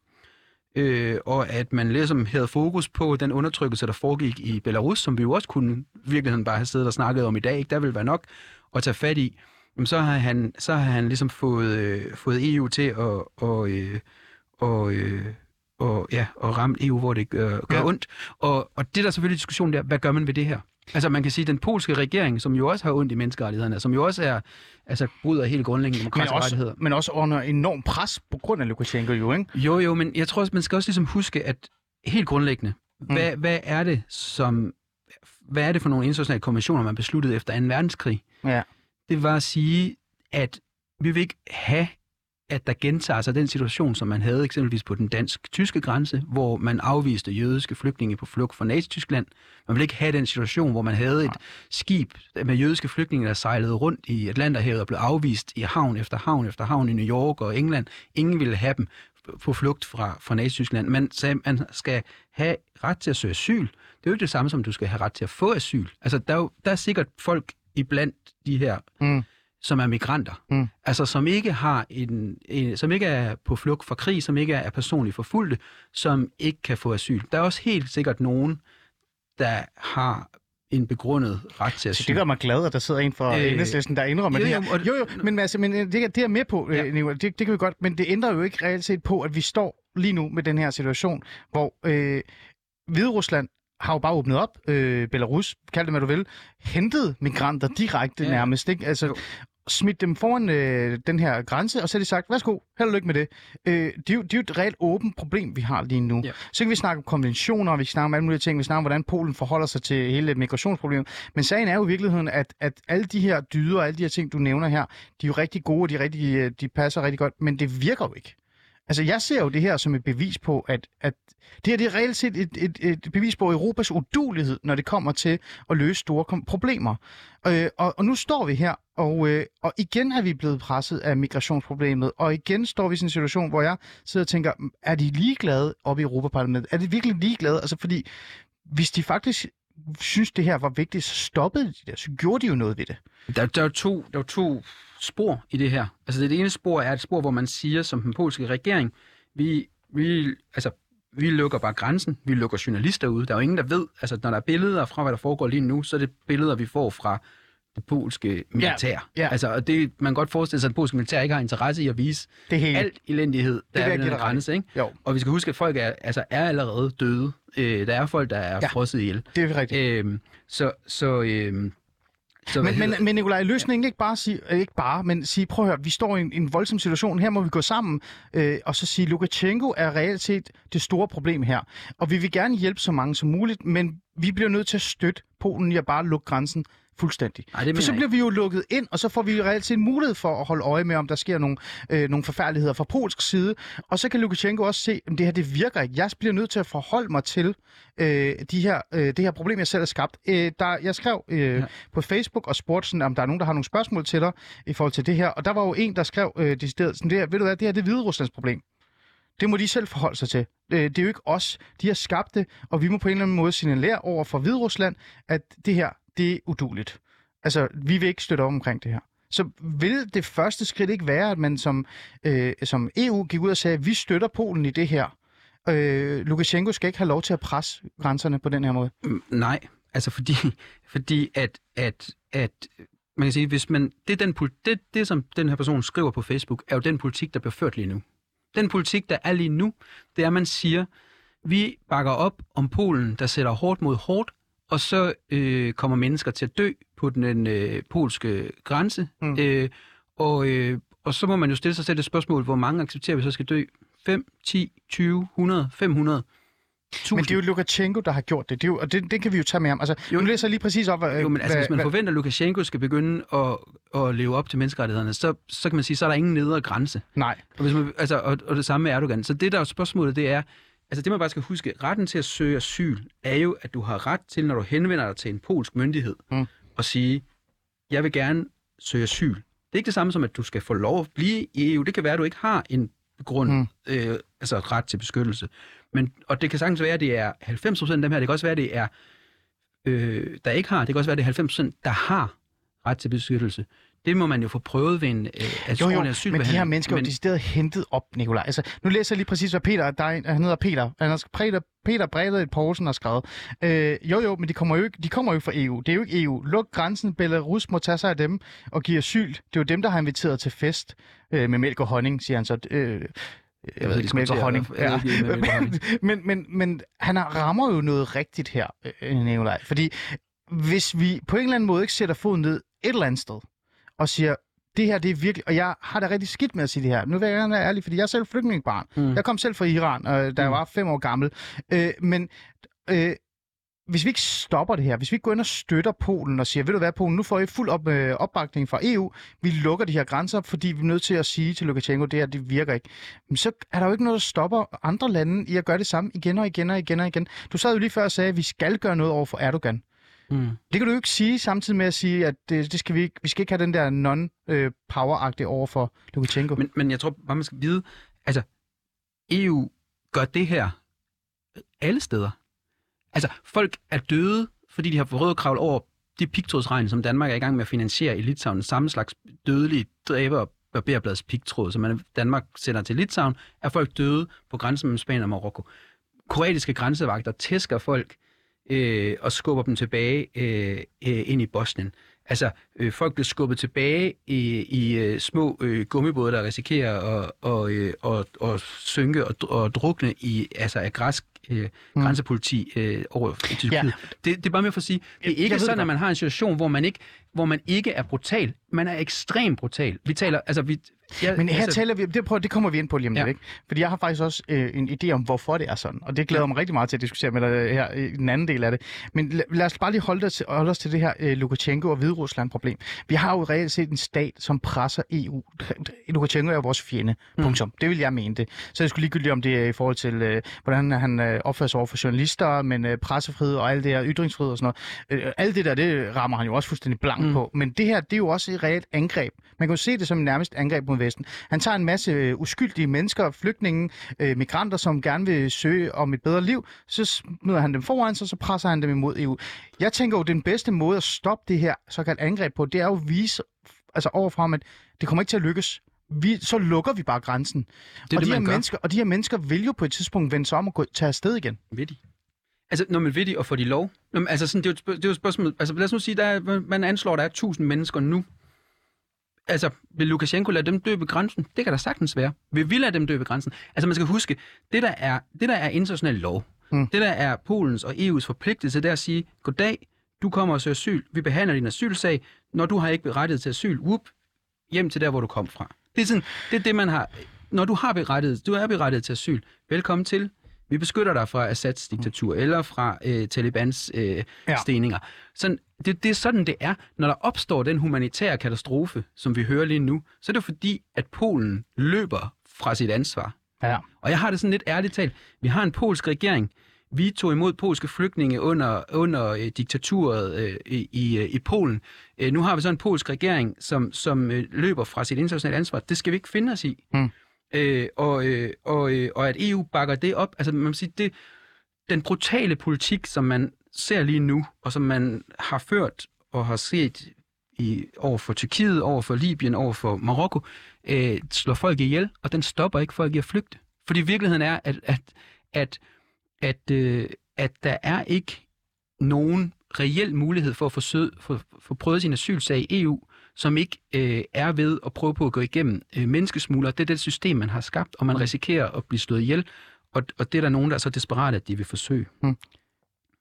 øh, og at man ligesom havde fokus på den undertrykkelse, der foregik i Belarus, som vi jo også kunne i virkeligheden bare have siddet og snakket om i dag, ikke? der vil være nok at tage fat i, jamen, så har han, så har han ligesom fået, øh, fået EU til at, og, øh, og, øh, og, ja, og ramme EU, hvor det gør, gør Ja. ondt. Og, og det er der selvfølgelig diskussion der, hvad gør man ved det her? Altså man kan sige, at den polske regering, som jo også har ondt i menneskerettighederne, som jo også er, altså bryder helt grundlæggende men demokratiske også, rettigheder. men også under enorm pres på grund af Lukashenko jo, ikke? Jo, jo, men jeg tror også, man skal også ligesom huske, at helt grundlæggende, mm. hvad, hvad er det som, hvad er det for nogle internationale konventioner, man besluttede efter 2. verdenskrig? Ja. Det var at sige, at vi vil ikke have, at der gentager sig den situation, som man havde eksempelvis på den dansk-tyske grænse, hvor man afviste jødiske flygtninge på flugt fra Nazi-Tyskland. Man vil ikke have den situation, hvor man havde et skib med jødiske flygtninge, der sejlede rundt i Atlanterhavet og blev afvist i havn efter havn efter havn i New York og England. Ingen ville have dem på flugt fra, fra Nazi-Tyskland. Man sagde, man skal have ret til at søge asyl. Det er jo ikke det samme som, du skal have ret til at få asyl. Altså, der er, jo, der er sikkert folk iblandt de her, Mm som er migranter. Mm. Altså, som ikke har en, en, som ikke er på flugt fra krig, som ikke er personligt forfulgte, som ikke kan få asyl. Der er også helt sikkert nogen, der har en begrundet ret til Så asyl. det gør mig glad, at der sidder en fra øh, Øh, enhedslisten, der indrømmer jo, det jo, her. Jo, jo, men, altså, men øh, det, er- det er med på, Ja. ja. Det, det kan vi godt, men det ændrer jo ikke reelt set på, at vi står lige nu med den her situation, hvor øh, Hvide Rusland har jo bare åbnet op, øh, Belarus, kald det hvad du vil, hentet migranter direkte Ja. nærmest, ikke? Altså, Jo. smidt dem foran øh, den her grænse, og så har de sagt, værsgo, held og lykke med det. Øh, det, er jo, det er jo et reelt åbent problem, vi har lige nu. Ja. Så kan vi snakke om konventioner, vi kan snakke om alle mulige ting, vi snakker om, hvordan Polen forholder sig til hele migrationsproblemet. Men sagen er jo i virkeligheden, at, at alle de her dyder og alle de her ting, du nævner her, de er jo rigtig gode, og de, er rigtig, øh, de passer rigtig godt, men det virker jo ikke. Altså, jeg ser jo det her som et bevis på, at, at det her det er reelt set et, et, et bevis på Europas udulighed, når det kommer til at løse store kom- problemer. Øh, og, og nu står vi her, og, øh, og igen er vi blevet presset af migrationsproblemet, og igen står vi i sådan en situation, hvor jeg sidder og tænker, er de ligeglade oppe i Europaparlamentet? Er de virkelig ligeglade? Altså, fordi hvis de faktisk synes, det her var vigtigt, så stoppede de det, så gjorde de jo noget ved det. Der, der, er jo to, der er to spor i det her. Altså det, det ene spor er et spor, hvor man siger, som den polske regering, vi, vi, altså, vi lukker bare grænsen, vi lukker journalister ud. Der er jo ingen, der ved, altså når der er billeder fra, hvad der foregår lige nu, så er det billeder, vi får fra det polske militær. ja. Altså, og det, man kan godt forestille sig, at det polske militær ikke har interesse i at vise Det helt... alt elendighed, der vil er ved den grænse. Ikke? Jo, Og vi skal huske, at folk er, altså, er allerede døde. Øh, der er folk, der er Ja. ja. frosset ihjel. det er rigtigt. Øhm, så, så, øhm, så Men, men, men Nikolaj, løsningen ikke bare sige, øh, ikke bare, men sige, prøv at høre, vi står i en, en voldsom situation, her må vi gå sammen, øh, og så sige, Lukashenko er reelt set det store problem her. Og vi vil gerne hjælpe så mange som muligt, men vi bliver nødt til at støtte Polen i at bare lukke grænsen fuldstændig. Nej, det For så bliver vi jo lukket ind, og så får vi jo reelt set mulighed for at holde øje med, om der sker nogle, øh, nogle forfærdeligheder fra polsk side. Og så kan Lukashenko også se, at det her det virker ikke. Jeg bliver nødt til at forholde mig til øh, de her, øh, det her problem, jeg selv har skabt. Øh, der, jeg skrev øh, ja. på Facebook og spurgte, sådan, om der er nogen, der har nogle spørgsmål til dig i forhold til det her. Og der var jo en, der skrev øh, decideret sådan, det her, ved du hvad, det her det er Hvide Ruslands problem. Det må de selv forholde sig til. Øh, det er jo ikke os. De har skabt det, og vi må på en eller anden måde signalere over for Hviderusland, at det her, det er uduligt. Altså, vi vil ikke støtte op omkring det her. Så vil det første skridt ikke være, at man som, øh, som EU gik ud og sagde, at vi støtter Polen i det her. Øh, Lukashenko skal ikke have lov til at presse grænserne på den her måde. Mm, nej, altså fordi, fordi at, at, at man kan sige, hvis man, det, den, det, det, som den her person skriver på Facebook, er jo den politik, der bliver ført lige nu. Den politik, der er lige nu, det er, at man siger, vi bakker op om Polen, der sætter hårdt mod hårdt, og så øh, kommer mennesker til at dø på den øh, polske grænse. Mm. Øh, og, øh, og så må man jo stille sig selv et spørgsmål, hvor mange accepterer vi så skal dø? 5, 10, 20, 100, 500, 1000? Men det er jo Lukashenko, der har gjort det, det er jo, og det, det kan vi jo tage med ham. Altså, jo, nu læser jeg lige præcis op, hvad, Jo, men altså, hvad, hvis man hvad, forventer, at Lukashenko skal begynde at, at leve op til menneskerettighederne, så, så kan man sige, så er der ingen nedre grænse. Nej, Og, hvis man, altså, og, og det samme med Erdogan. Så det, der er spørgsmålet, det er, altså det man bare skal huske, retten til at søge asyl er jo, at du har ret til, når du henvender dig til en polsk myndighed, Mm. og sige, jeg vil gerne søge asyl. Det er ikke det samme som, at du skal få lov at blive i EU. Det kan være, at du ikke har en grund, Mm. mm. øh, altså ret til beskyttelse. Men, og det kan sagtens være, at det er 90 procent af dem her. Det kan også være, at det er, øh, der ikke har. Det kan også være, at det er 90 procent, der har ret til beskyttelse. Det må man jo få prøvet ved en øh, jo, jo, men de her mennesker er jo decideret hentet op, Nikolaj. Altså, nu læser jeg lige præcis, hvad Peter, der er, en- han hedder Peter, han har, Peter, Peter Bredet Poulsen har skrevet. Øh, jo, jo, men de kommer jo, ikke, de kommer jo ikke fra EU. Det er jo ikke EU. Luk grænsen, Belarus må tage sig af dem og give asyl. Det er jo dem, der har inviteret til fest øh, med mælk og honning, siger han så. Øh, jeg ved ikke, mælk og diskutere, honning. jeg ved ikke, mælk og honning. men, men, men han rammer jo noget rigtigt her, øh, Nikolaj. Fordi hvis vi på en eller anden måde ikke sætter foden ned et eller andet sted, og siger, det her det er virkelig, og jeg har det rigtig skidt med at sige det her. Nu vil jeg gerne være ærlig, fordi jeg er selv flygtningebarn. Mm. Jeg kom selv fra Iran, øh, da jeg Mm. var fem år gammel. Øh, men øh, hvis vi ikke stopper det her, hvis vi ikke går ind og støtter Polen og siger, ved du hvad Polen, nu får I fuld op, øh, opbakning fra EU, vi lukker de her grænser, fordi vi er nødt til at sige til Lukashenko, det her, det virker ikke. Men så er der jo ikke noget, der stopper andre lande i at gøre det samme igen og igen og igen og igen. Du sad jo lige før og sagde, at vi skal gøre noget over for Erdogan. Mm. Det kan du jo ikke sige samtidig med at sige, at det, det skal vi, ikke, vi skal ikke have den der non-power-agtige over for Lukashenko. Men, men jeg tror bare, man skal vide, altså, EU gør det her alle steder. Altså, folk er døde, fordi de har fået kravle over de pigtrådsregn, som Danmark er i gang med at finansiere i Litauen. Samme slags dødelige dræber og barberbladets pigtråd, som man, Danmark sender til Litauen, er folk døde på grænsen mellem Spanien og Marokko. Kroatiske grænsevagter tæsker folk øh, og skubber dem tilbage øh, øh, ind i Bosnien. Altså, øh, folk bliver skubbet tilbage i, i øh, små øh, gummibåde, der risikerer at, og, øh, og, og synke og, og drukne i altså af græsk øh, Mm. grænsepoliti øh, over i Tyrkiet. Ja. Det, det er bare med for at sige, det er ikke sådan, at man har en situation, hvor man ikke, hvor man ikke er brutal. Man er ekstremt brutal. Vi taler, altså vi... Ja, Men her altså, taler vi, det, prøver, det kommer vi ind på lige om lidt, Ja. ikke? Fordi jeg har faktisk også øh, en idé om, hvorfor det er sådan. Og det glæder jeg mig rigtig meget til at diskutere med dig her i den anden del af det. Men la- lad os bare lige holde, os, holde os til det her øh, Lukashenko og Hviderusland-problem. Vi har jo reelt set en stat, som presser EU. Lukashenko er jo vores fjende. Mm. Punktum. Det vil jeg mene det. Så jeg skulle ligegyldigt om det er i forhold til, øh, hvordan han øh, opfører sig over for journalister, men øh, pressefrihed og alt det her, ytringsfrihed og sådan noget. Øh, alt det der, det rammer han jo også fuldstændig blank mm. På. Men det her, det er jo også et reelt angreb. Man kan jo se det som nærmest angreb mod Vesten. Han tager en masse øh, uskyldige mennesker, flygtninge, øh, migranter, som gerne vil søge om et bedre liv. Så smider han dem foran sig, så presser han dem imod EU. Jeg tænker jo, den bedste måde at stoppe det her såkaldt angreb på, det er jo at vise altså overfor ham, at det kommer ikke til at lykkes. Vi, så lukker vi bare grænsen. det er og, det, de her gør. mennesker, og de her mennesker vil jo på et tidspunkt vende sig om og gå, tage afsted igen. Vil de? Altså, når man vil de, og får de lov? Nå, men, altså, sådan, det, er jo, det er jo et spørgsmål. Altså, lad os nu sige, der er, man anslår, der er 1000 mennesker nu. Altså, vil Lukashenko lade dem dø ved grænsen? Det kan der sagtens være. Vil vi lade dem dø ved grænsen? Altså, man skal huske, det der er, det der er international lov, mm. det der er Polens og EU's forpligtelse, det er at sige, goddag, du kommer og søger asyl, vi behandler din asylsag, når du har ikke berettiget til asyl, whoop, hjem til der, hvor du kom fra. Det er, sådan, det er det, man har. Når du har berettiget, du er berettiget til asyl, velkommen til. Vi beskytter dig fra Assads diktatur eller fra øh, Talibans øh, Ja. steninger. Sådan, det, det er sådan, det er. Når der opstår den humanitære katastrofe, som vi hører lige nu, så er det fordi, at Polen løber fra sit ansvar. Ja. Og jeg har det sådan lidt ærligt talt. Vi har en polsk regering. Vi tog imod polske flygtninge under, under øh, diktaturet øh, i, i, øh, i Polen. Øh, nu har vi så en polsk regering, som, som øh, løber fra sit internationale ansvar. Det skal vi ikke finde os i. Mm. Øh, og, øh, og, øh, og at EU bakker det op. Altså, man må sige, det, den brutale politik, som man ser lige nu, og som man har ført og har set i, over for Tyrkiet, over for Libyen, over for Marokko, øh, slår folk ihjel, og den stopper ikke folk i at flygte. Fordi virkeligheden er, at, at, at, at, øh, at der er ikke nogen reel mulighed for at få, sød, for, for prøvet sin asylsag i EU, som ikke øh, er ved at prøve på at gå igennem øh, menneskesmugler. Det er det system, man har skabt, og man risikerer at blive slået ihjel. Og, og det er der nogen, der er så desperate, at de vil forsøge.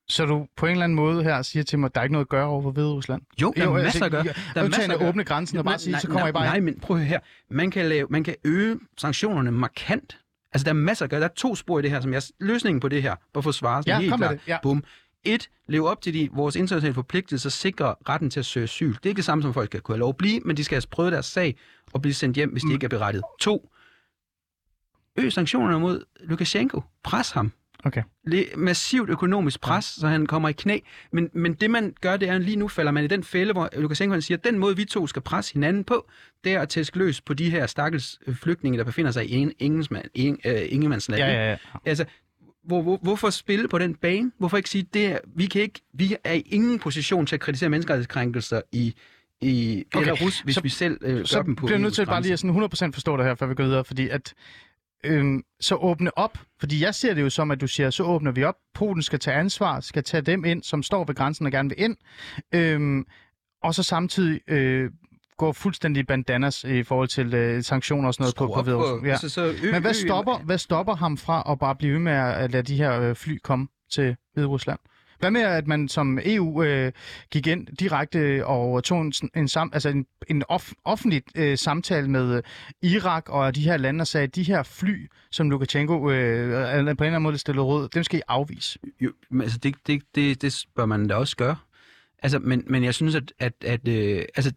Så du på en eller anden måde her siger til mig, at der er ikke noget at gøre over for Hvide Rusland? Jo, der er Jo, masser at gøre. Der er masser at gøre. åbne grænsen og bare sige, nej, så kommer nej, I bare Nej, men prøv her. Man kan, lave, man kan øge sanktionerne markant. Altså, der er masser at gøre. Der er to spor i det her, som jeg... Løsningen på det her, bare for at svare Ja, helt klart. ja. Bum. Et, leve op til de, vores internationale forpligtelser, sikre retten til at søge asyl. Det er ikke det samme, som folk skal kunne have lov at blive, men de skal have prøvet deres sag og blive sendt hjem, hvis de ikke er berettiget. To, øg sanktionerne mod Lukashenko. Pres ham. Okay. Massivt økonomisk pres, ja. så han kommer i knæ. Men, men det man gør, det er, at lige nu falder man i den fælde, hvor Lukashenko han siger, at den måde, vi to skal presse hinanden på, det er at tæske løs på de her stakkels øh, flygtninge, der befinder sig i ingen, ingenmandsland. Ingen, øh, ingenmandsland. Ja, ja, ja. Altså, hvor, hvor, hvorfor spille på den bane? Hvorfor ikke sige, det er, vi, kan ikke, vi er i ingen position til at kritisere menneskerettighedskrænkelser i, i Okay, Belarus, hvis så- vi selv øh, gør så dem på bliver jeg nødt til EU's bare lige at sådan 100% forstå det her, før vi går videre, fordi at øhm, så åbne op, fordi jeg ser det jo som, at du siger, så åbner vi op, Polen skal tage ansvar, skal tage dem ind, som står ved grænsen og gerne vil ind, øhm, og så samtidig øh, går fuldstændig bandanas i forhold til øh, sanktioner og sådan noget på, på Hviderusland. Ja. altså, så ø, Men hvad ø- stopper, hvad stopper ham fra at bare blive ved med at lade de her øh, fly komme til Hvide Rusland? Hvad med, at man som EU øh, gik ind direkte og tog en, en, sam, altså en, en off, offentlig øh, samtale med øh, Irak og de her lande og sagde, at de her fly, som Lukashenko øh, på en eller anden måde stillede råd, dem skal I afvise? Jo, men altså det, det, det, det bør man da også gøre. Altså, men, men jeg synes, at, at, at øh, altså,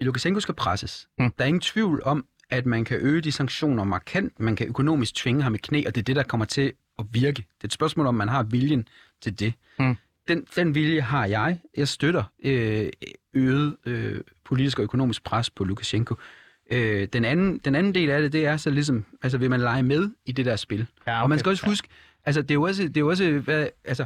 Lukashenko skal presses. Mm. Der er ingen tvivl om, at man kan øge de sanktioner markant. Man kan økonomisk tvinge ham i knæ, og det er det, der kommer til at virke. Det er et spørgsmål, om man har viljen til det. Mm. Den, den vilje har jeg. Jeg støtter øh, øget øh, politisk og økonomisk pres på Lukashenko. Øh, den, anden, den anden del af det, det er så ligesom, altså vil man lege med i det der spil. Ja, Og man skal også huske, altså det er jo også, det er jo også hvad, altså,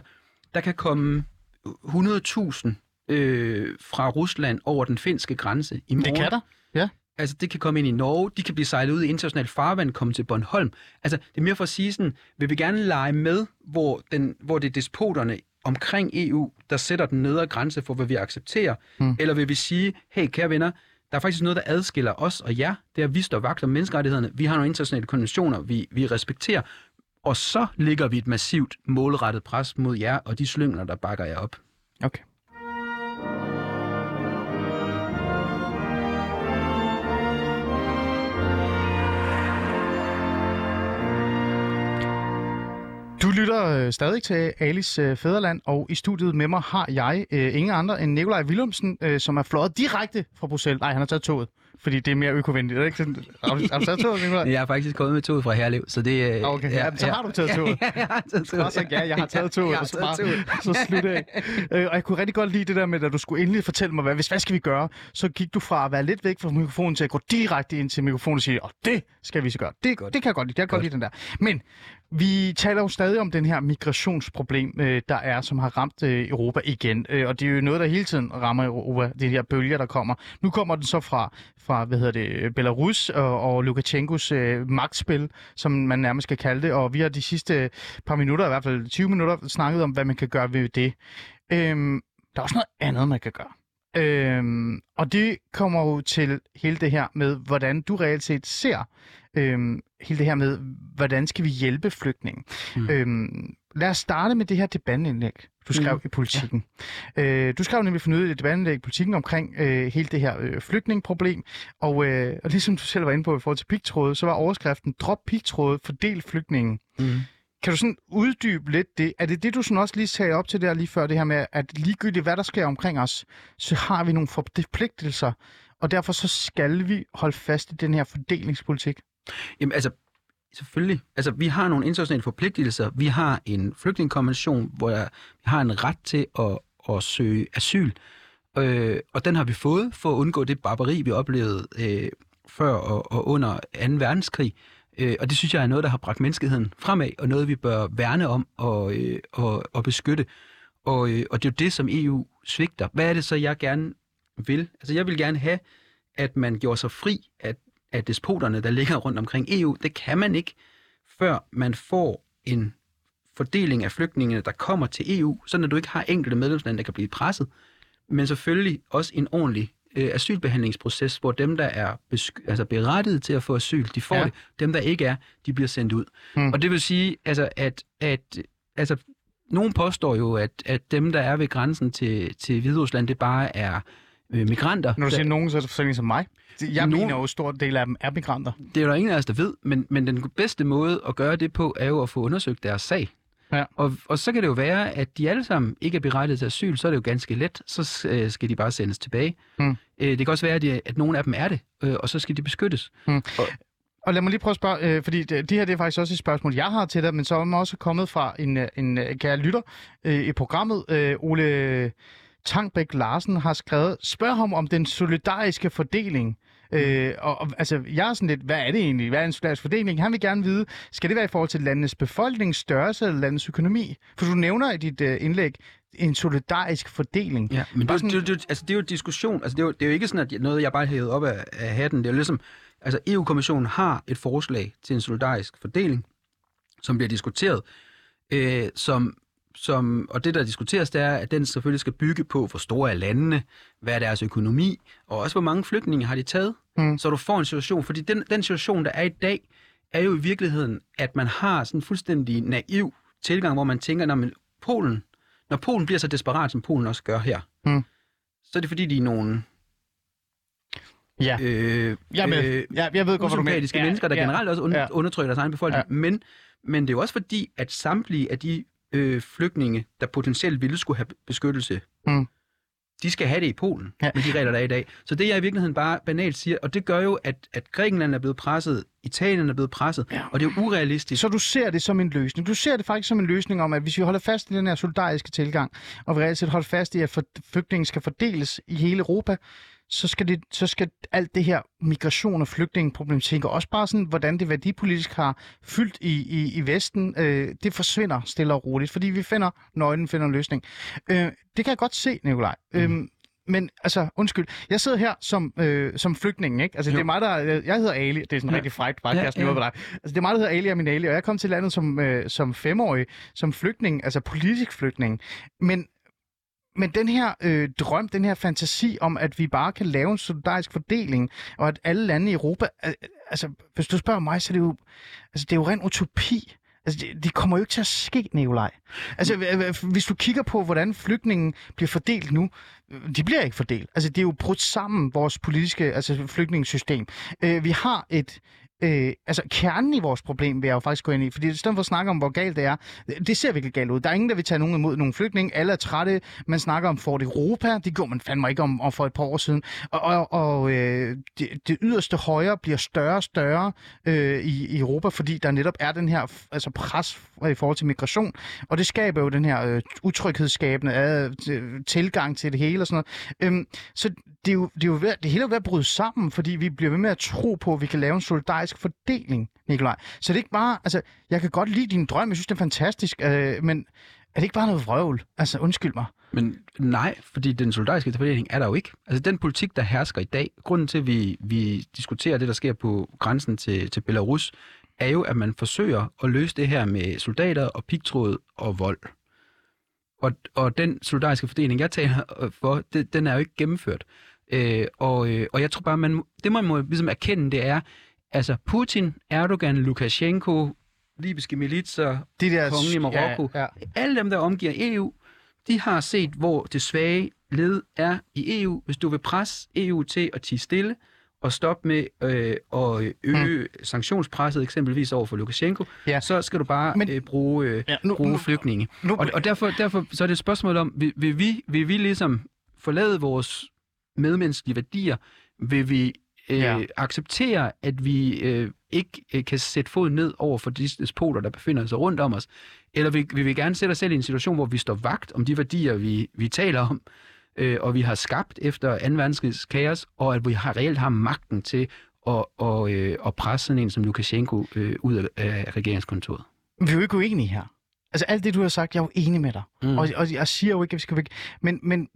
der kan komme 100.000 øh, fra Rusland over den finske grænse i morgen. Det kan der. Ja. Altså, det kan komme ind i Norge, de kan blive sejlet ud i internationalt farvand, komme til Bornholm. Altså, det er mere for at sige sådan, vil vi gerne lege med, hvor, den, hvor det er despoterne omkring EU, der sætter den nedre grænse for, hvad vi accepterer? Mm. Eller vil vi sige, hey, kære venner, der er faktisk noget, der adskiller os og jer. Det er, at vi står vagt om menneskerettighederne. Vi har nogle internationale konventioner, vi, vi respekterer. Og så ligger vi et massivt målrettet pres mod jer og de slyngler, der bakker jer op. Okay. Du lytter øh, stadig til Alice øh, Fæderland, og i studiet med mig har jeg øh, ingen andre end Nikolaj Willumsen, øh, som er fløjet direkte fra Bruxelles. Nej, han har taget toget, fordi det er mere økovenligt. Er det ikke sådan? Har du, har du taget toget, Nikolaj? Jeg er faktisk kommet med toget fra Herlev, så det... øh, Okay, ja, så har du taget toget. Ja, jeg har taget toget. Sagt, ja, jeg har taget toget, Jeg har og så, bare, toget. så slut af. Øh, og jeg kunne rigtig godt lide det der med, at du skulle endelig fortælle mig, hvad, hvis, hvad skal vi gøre? Så gik du fra at være lidt væk fra mikrofonen til at gå direkte ind til mikrofonen og sige, åh, det skal vi så gøre. Det, det kan jeg godt lide, det kan jeg godt lide den der. Men vi taler jo stadig om den her migrationsproblem, øh, der er, som har ramt øh, Europa igen. Øh, og det er jo noget, der hele tiden rammer Europa, de her bølger, der kommer. Nu kommer den så fra, fra hvad hedder det, Belarus og, og Lukashenkos øh, magtspil, som man nærmest skal kalde det. Og vi har de sidste par minutter, i hvert fald 20 minutter, snakket om, hvad man kan gøre ved det. Øhm, der er også noget andet, man kan gøre. Øhm, og det kommer jo til hele det her med, hvordan du reelt set ser øhm, hele det her med, hvordan skal vi hjælpe flygtninge. Mm. Øhm, lad os starte med det her debatindlæg, du skrev mm. i politikken. Ja. Øh, du skrev nemlig fornyet et debatindlæg i politikken omkring øh, hele det her øh, flygtningeproblem, og, øh, og ligesom du selv var inde på i forhold til pigtrådet, så var overskriften, drop pigtrådet, fordel flygtningen. Mm. Kan du sådan uddybe lidt det? Er det det, du sådan også lige sagde op til der lige før, det her med, at ligegyldigt hvad der sker omkring os, så har vi nogle forpligtelser, og derfor så skal vi holde fast i den her fordelingspolitik? Jamen altså, selvfølgelig. Altså, vi har nogle internationale forpligtelser. Vi har en flygtningekonvention, hvor vi har en ret til at, at søge asyl. Øh, og den har vi fået for at undgå det barbari, vi oplevede øh, før og, og under 2. verdenskrig. Øh, og det synes jeg er noget, der har bragt menneskeheden fremad, og noget, vi bør værne om og, øh, og, og beskytte. Og, øh, og det er jo det, som EU svigter. Hvad er det så, jeg gerne vil? Altså, jeg vil gerne have, at man gjorde sig fri af, af despoterne, der ligger rundt omkring EU. Det kan man ikke, før man får en fordeling af flygtningene, der kommer til EU, sådan at du ikke har enkelte medlemslande, der kan blive presset, men selvfølgelig også en ordentlig øh, asylbehandlingsproces, hvor dem, der er besk- altså berettiget til at få asyl, de får Ja. det. Dem, der ikke er, de bliver sendt ud. Hmm. Og det vil sige, altså, at, at altså, nogen påstår jo, at, at dem, der er ved grænsen til, til Hviderusland, det bare er øh, migranter. Når du Der- siger nogen, så er det sådan som mig. Jeg Nogen- mener jo, at stor del af dem er migranter. det er der ingen af os, der ved, men, men den bedste måde at gøre det på, er jo at få undersøgt deres sag. Ja. Og, og så kan det jo være, at de alle sammen ikke er berettiget til asyl, så er det jo ganske let, så øh, skal de bare sendes tilbage. Mm. Øh, det kan også være, at, de, at nogle af dem er det, øh, og så skal de beskyttes. Og lad mig lige prøve at spørge, øh, fordi det, det her det er faktisk også et spørgsmål, jeg har til dig, men så er også kommet fra en, en kære lytter øh, i programmet. Øh, Ole Tangbæk Larsen har skrevet, spørg ham om den solidariske fordeling. Øh, og, og, altså, jeg er sådan lidt, hvad er det egentlig? Hvad er en solidarisk fordeling? Han vil gerne vide, skal det være i forhold til landets befolkning, størrelse eller landets økonomi? For du nævner i dit øh, indlæg en solidarisk fordeling. Ja, men det, jo- det, det, altså, det er jo en diskussion. Altså, det, er jo, det er jo ikke sådan, at noget, jeg bare hævet op af, af hatten. Det er jo ligesom, altså EU-kommissionen har et forslag til en solidarisk fordeling, som bliver diskuteret, øh, som, som, og det, der diskuteres, det er, at den selvfølgelig skal bygge på, hvor store er landene, hvad er deres økonomi, og også hvor mange flygtninge har de taget. Mm. Så du får en situation, fordi den, den situation, der er i dag, er jo i virkeligheden, at man har sådan en fuldstændig naiv tilgang, hvor man tænker, når man Polen, når Polen bliver så desperat, som Polen også gør her, Mm. så er det fordi, de er nogle Ja, øh, jeg, med. ja, jeg ved godt, hvad du mener. ja, mennesker, der ja, generelt også und- ja. ja. undertrykker deres egen befolkning. Ja. Men, men det er jo også fordi, at samtlige af de øh, flygtninge, der potentielt ville skulle have beskyttelse, Mm. De skal have det i Polen, Ja. med de regler, der er i dag. Så det jeg i virkeligheden bare banalt siger, og det gør jo, at, at Grækenland er blevet presset, Italien er blevet presset, Ja. og det er jo urealistisk. Så du ser det som en løsning. Du ser det faktisk som en løsning om, at hvis vi holder fast i den her solidariske tilgang, og vi reelt set holder fast i, at flygtninge skal fordeles i hele Europa, så skal, det, så skal alt det her migration og flygtningeproblematik, og også bare sådan, hvordan det værdipolitisk har fyldt i, i, i Vesten, øh, det forsvinder stille og roligt, fordi vi finder nøglen, finder en løsning. Øh, det kan jeg godt se, Nikolaj. Mm. Øhm, men altså, undskyld, jeg sidder her som, øh, som flygtning, ikke? Altså, jo. det er mig, der... Jeg hedder Ali, det er sådan ja. rigtig frækt podcast, ja. ja. dig. Altså, det er mig, der hedder Ali og min Ali, og jeg kom til landet som, øh, som femårig, som flygtning, altså politisk flygtning. Men, men den her øh, drøm, den her fantasi om, at vi bare kan lave en solidarisk fordeling, og at alle lande i Europa... Øh, altså, hvis du spørger mig, så er det jo, altså, det er jo ren utopi. Altså, det, det kommer jo ikke til at ske, Nikolaj. Altså, hvis du kigger på, hvordan flygtningen bliver fordelt nu, øh, de bliver ikke fordelt. Altså, det er jo brudt sammen, vores politiske altså, flygtningssystem. Øh, vi har et... Øh, altså, kernen i vores problem vil jeg jo faktisk gå ind i, fordi i stedet for at snakke om, hvor galt det er, det ser virkelig galt ud. Der er ingen, der vil tage nogen imod nogle flygtninge. Alle er trætte. Man snakker om Fort Europa. Det gjorde man fandme ikke om, om for et par år siden. Og, og, og øh, det, det yderste højre bliver større og større øh, i, i Europa, fordi der netop er den her altså pres i forhold til migration. Og det skaber jo den her øh, utryghedsskabende øh, tilgang til det hele og sådan noget. Øhm, så det er jo, det er jo ved, det hele er ved at bryde sammen, fordi vi bliver ved med at tro på, at vi kan lave en solidarisk fordeling, Nikolaj. Så det er ikke bare, altså, jeg kan godt lide din drøm, jeg synes, det er fantastisk, øh, men er det ikke bare noget vrøvl? Altså, undskyld mig. Men nej, fordi den solidariske fordeling er der jo ikke. Altså den politik, der hersker i dag, grunden til, at vi, vi diskuterer det, der sker på grænsen til, til Belarus, er jo, at man forsøger at løse det her med soldater og pigtråd og vold. Og, og den solidariske fordeling, jeg taler for, det, den er jo ikke gennemført. Øh, og, øh, og jeg tror bare, man, må- det man må ligesom erkende, det er, altså Putin, Erdogan, Lukashenko, libyske militser, De der... kongen i Marokko, Ja, ja. alle dem, der omgiver EU, de har set, hvor det svage led er i EU. Hvis du vil presse EU til at tige stille og stoppe med øh, at øge mm. sanktionspresset, eksempelvis over for Lukashenko, Ja. så skal du bare Men- øh, bruge, øh, Ja, nu- bruge nu- flygtninge. nu- Og, og derfor, derfor så er det et spørgsmål om, vil, vil, vi, vil vi ligesom forlade vores medmenneskelige værdier? Vil vi øh, Ja. acceptere, at vi øh, ikke øh, kan sætte fod ned over for de despoter, der befinder sig rundt om os? Eller vil, vil vi gerne sætte os selv i en situation, hvor vi står vagt om de værdier, vi, vi taler om, øh, og vi har skabt efter 2. verdenskrigs kaos, og at vi har reelt har magten til og, og, øh, og presse sådan en som Lukashenko øh, ud af, af regeringskontoret. Vi er jo ikke uenige her. Altså alt det, du har sagt, jeg er jo enig med dig. Mm. Og, og jeg siger jo ikke, at vi skal væk. Men, men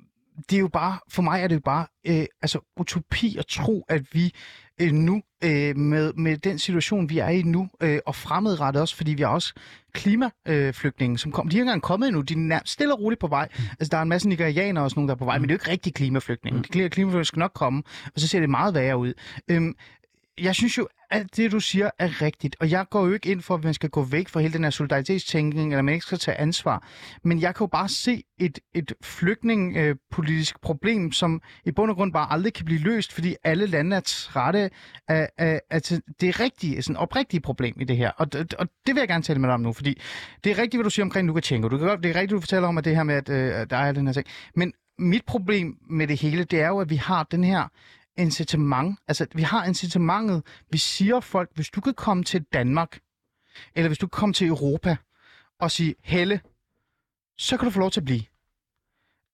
det er jo bare, for mig er det jo bare øh, altså utopi at tro, at vi øh, nu, øh, med, med den situation, vi er i nu, øh, og fremadrettet også, fordi vi har også klimaflygtninge, øh, som kom. De er ikke engang kommet endnu, de er nærmest stille og roligt på vej. Mm. Altså, der er en masse nigerianere og sådan nogle, der er på vej, mm. men det er jo ikke rigtig klimaflygtninge. Mm. De klimaflygtninge skal nok komme, og så ser det meget værre ud. Øhm, jeg synes jo, alt det, du siger, er rigtigt. Og jeg går jo ikke ind for, at man skal gå væk fra hele den her solidaritetstænkning, eller man ikke skal tage ansvar. Men jeg kan jo bare se et, et flygtningepolitisk problem, som i bund og grund bare aldrig kan blive løst, fordi alle lande er trætte af, af, af det rigtige, sådan oprigtige problem i det her. Og, og det vil jeg gerne tale med dig om nu, fordi det er rigtigt, hvad du siger omkring Lukashenko. Du kan godt, det er rigtigt, du fortæller om, at det her med, at øh, der er den her ting. Men mit problem med det hele, det er jo, at vi har den her incitament. Altså, vi har incitamentet. Vi siger folk, hvis du kan komme til Danmark, eller hvis du kan komme til Europa, og sige, Helle, så kan du få lov til at blive.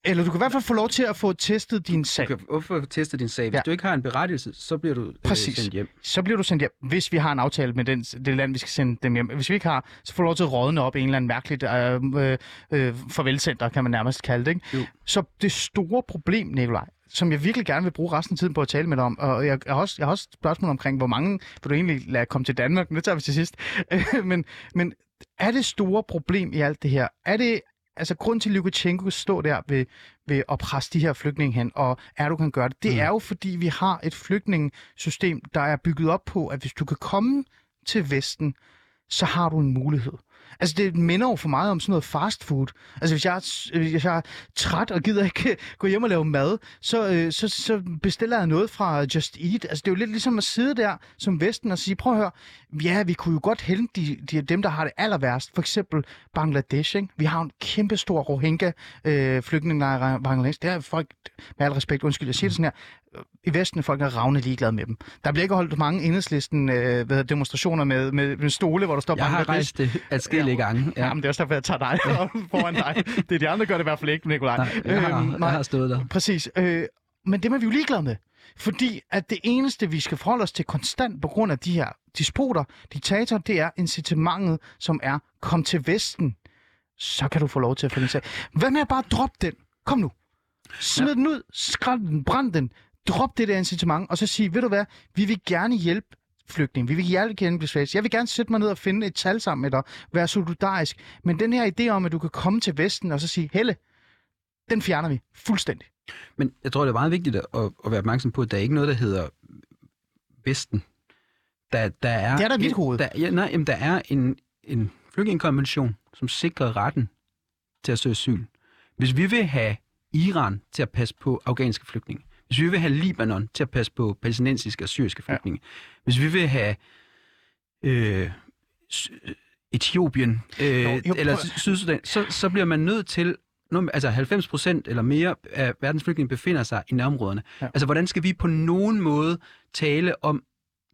Eller du kan i hvert fald få lov til at få testet din sag. Du kan få testet din sag. Hvis ja. du ikke har en berettigelse, så bliver du Præcis. Øh, sendt hjem. Så bliver du sendt hjem, hvis vi har en aftale med den, det land, vi skal sende dem hjem. Hvis vi ikke har, så får du lov til at rådne op i en eller anden mærkeligt øh, øh, øh, farvelcenter, kan man nærmest kalde det. Ikke? Jo. Så det store problem, Nikolaj, som jeg virkelig gerne vil bruge resten af tiden på at tale med dig om. Og jeg, jeg, har, også, jeg har også spørgsmål omkring, hvor mange vil du egentlig lade komme til Danmark? Det tager vi til sidst. men, men er det store problem i alt det her? Er det, altså grund til, Lukashenko står der ved, ved at presse de her flygtninge hen, og Erdogan gør det, det mm. er jo fordi, vi har et flygtningesystem, der er bygget op på, at hvis du kan komme til Vesten, så har du en mulighed. Altså, det minder jo for meget om sådan noget fast food. Altså, hvis jeg, er, øh, hvis jeg er træt og gider ikke gå hjem og lave mad, så, øh, så, så bestiller jeg noget fra Just Eat. Altså, det er jo lidt ligesom at sidde der som Vesten og sige, prøv at høre, ja, vi kunne jo godt hente de, de, dem, der har det aller værst. For eksempel Bangladesh, ikke? Vi har en kæmpe stor Rohingya-flygtningelejr øh, i Bangladesh. Det er folk, med al respekt, undskyld, jeg siger det sådan her, i Vesten folk er ravne ligeglade med dem. Der bliver ikke holdt mange enhedslisten øh, ved demonstrationer med, med, med stole, hvor der står Jeg har rejst det adskillige ja. gange. Ja. Jamen, det er også derfor, jeg tager dig foran dig. Det er de andre, gør det i hvert fald ikke, Nikolaj. Nej, jeg, har, øhm, nej, jeg har stået der. Præcis. Øh, men det er vi jo ligeglade med. Fordi at det eneste, vi skal forholde os til konstant på grund af de her disputer, diktatorer, det er incitamentet, som er, kom til Vesten, så kan du få lov til at få den sag. Hvad med at bare droppe den? Kom nu. Smid ja. den ud, skræl den, brænd den, drop det der incitament, og så sige, ved du hvad, vi vil gerne hjælpe flygtning. Vi vil gerne hjælpe Schweiz. Jeg vil gerne sætte mig ned og finde et tal sammen med dig, være solidarisk. Men den her idé om, at du kan komme til Vesten og så sige, Helle, den fjerner vi fuldstændig. Men jeg tror, det er meget vigtigt at, at være opmærksom på, at der er ikke noget, der hedder Vesten. Der, der er, det er der mit hoved. Der, ja, nej, jamen, der er en, en flygtningekonvention, som sikrer retten til at søge asyl. Hvis vi vil have Iran til at passe på afghanske flygtninge, hvis vi vil have Libanon til at passe på palæstinensiske og syriske flygtninge, ja. hvis vi vil have øh, Etiopien øh, jo, jo, eller Sydsudan, så, så bliver man nødt til altså 90 procent eller mere af verdens flygtninge befinder sig i nærområderne. Ja. Altså, hvordan skal vi på nogen måde tale om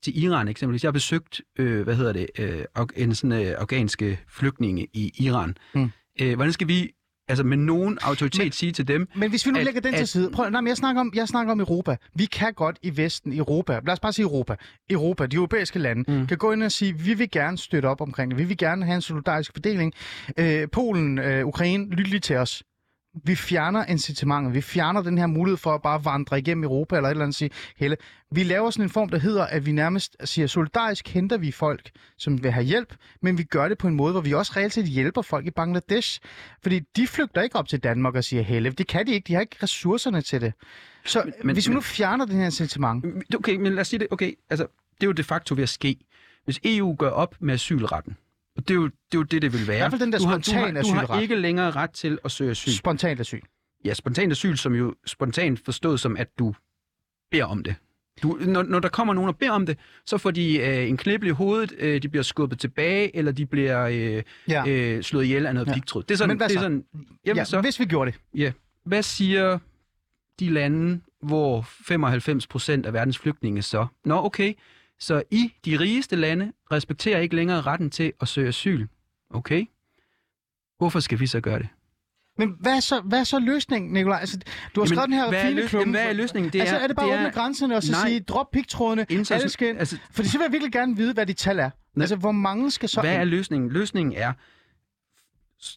til Iran eksempelvis? Jeg har besøgt, øh, hvad hedder det, øh, en sådan øh, afghanske flygtninge i Iran. Mm. Øh, hvordan skal vi altså med nogen autoritet men, sige til dem... Men hvis vi nu at, lægger den at, til side... Prøv, nej, men jeg snakker, om, jeg snakker om Europa. Vi kan godt i Vesten, Europa, lad os bare sige Europa, Europa, de europæiske lande, mm. kan gå ind og sige, vi vil gerne støtte op omkring det. Vi vil gerne have en solidarisk fordeling. Øh, Polen, øh, Ukraine, lyt lige til os vi fjerner incitamentet. Vi fjerner den her mulighed for at bare vandre igennem Europa eller et eller andet sige, Helle, vi laver sådan en form, der hedder, at vi nærmest siger, solidarisk henter vi folk, som vil have hjælp, men vi gør det på en måde, hvor vi også reelt set hjælper folk i Bangladesh. Fordi de flygter ikke op til Danmark og siger, Helle, det kan de ikke, de har ikke ressourcerne til det. Så men, men, hvis vi nu fjerner den her incitament... Okay, men lad os sige det, okay, altså, det er jo de facto ved at ske. Hvis EU gør op med asylretten, og det er jo det, er jo det, det vil være. I hvert fald den der du har, du har, du har ikke længere ret til at søge asyl. Spontant asyl. Ja, spontant asyl, som jo spontant forstået som, at du beder om det. Du, når, når der kommer nogen og beder om det, så får de øh, en knibbel i hovedet, øh, de bliver skubbet tilbage, eller de bliver øh, ja. øh, slået ihjel af noget ja. pigtråd. Det er sådan, Men hvad det er sådan jamen, ja, så, hvis vi gjorde det. Ja. Hvad siger de lande, hvor 95 procent af verdens flygtninge så? Nå, okay, så I, de rigeste lande, respekterer ikke længere retten til at søge asyl. Okay? Hvorfor skal vi så gøre det? Men hvad så, hvad så løsningen, Nikolaj? Altså, du har Jamen, skrevet den her er fine løs- klumme. hvad er løsningen? Det altså, er- er det bare det at åbne er- grænserne og så Nej. sige, drop pigtrådene, International- alle skal altså- Fordi så vil jeg virkelig gerne vide, hvad de tal er. Altså, hvor mange skal så Hvad er løsningen? Løsningen er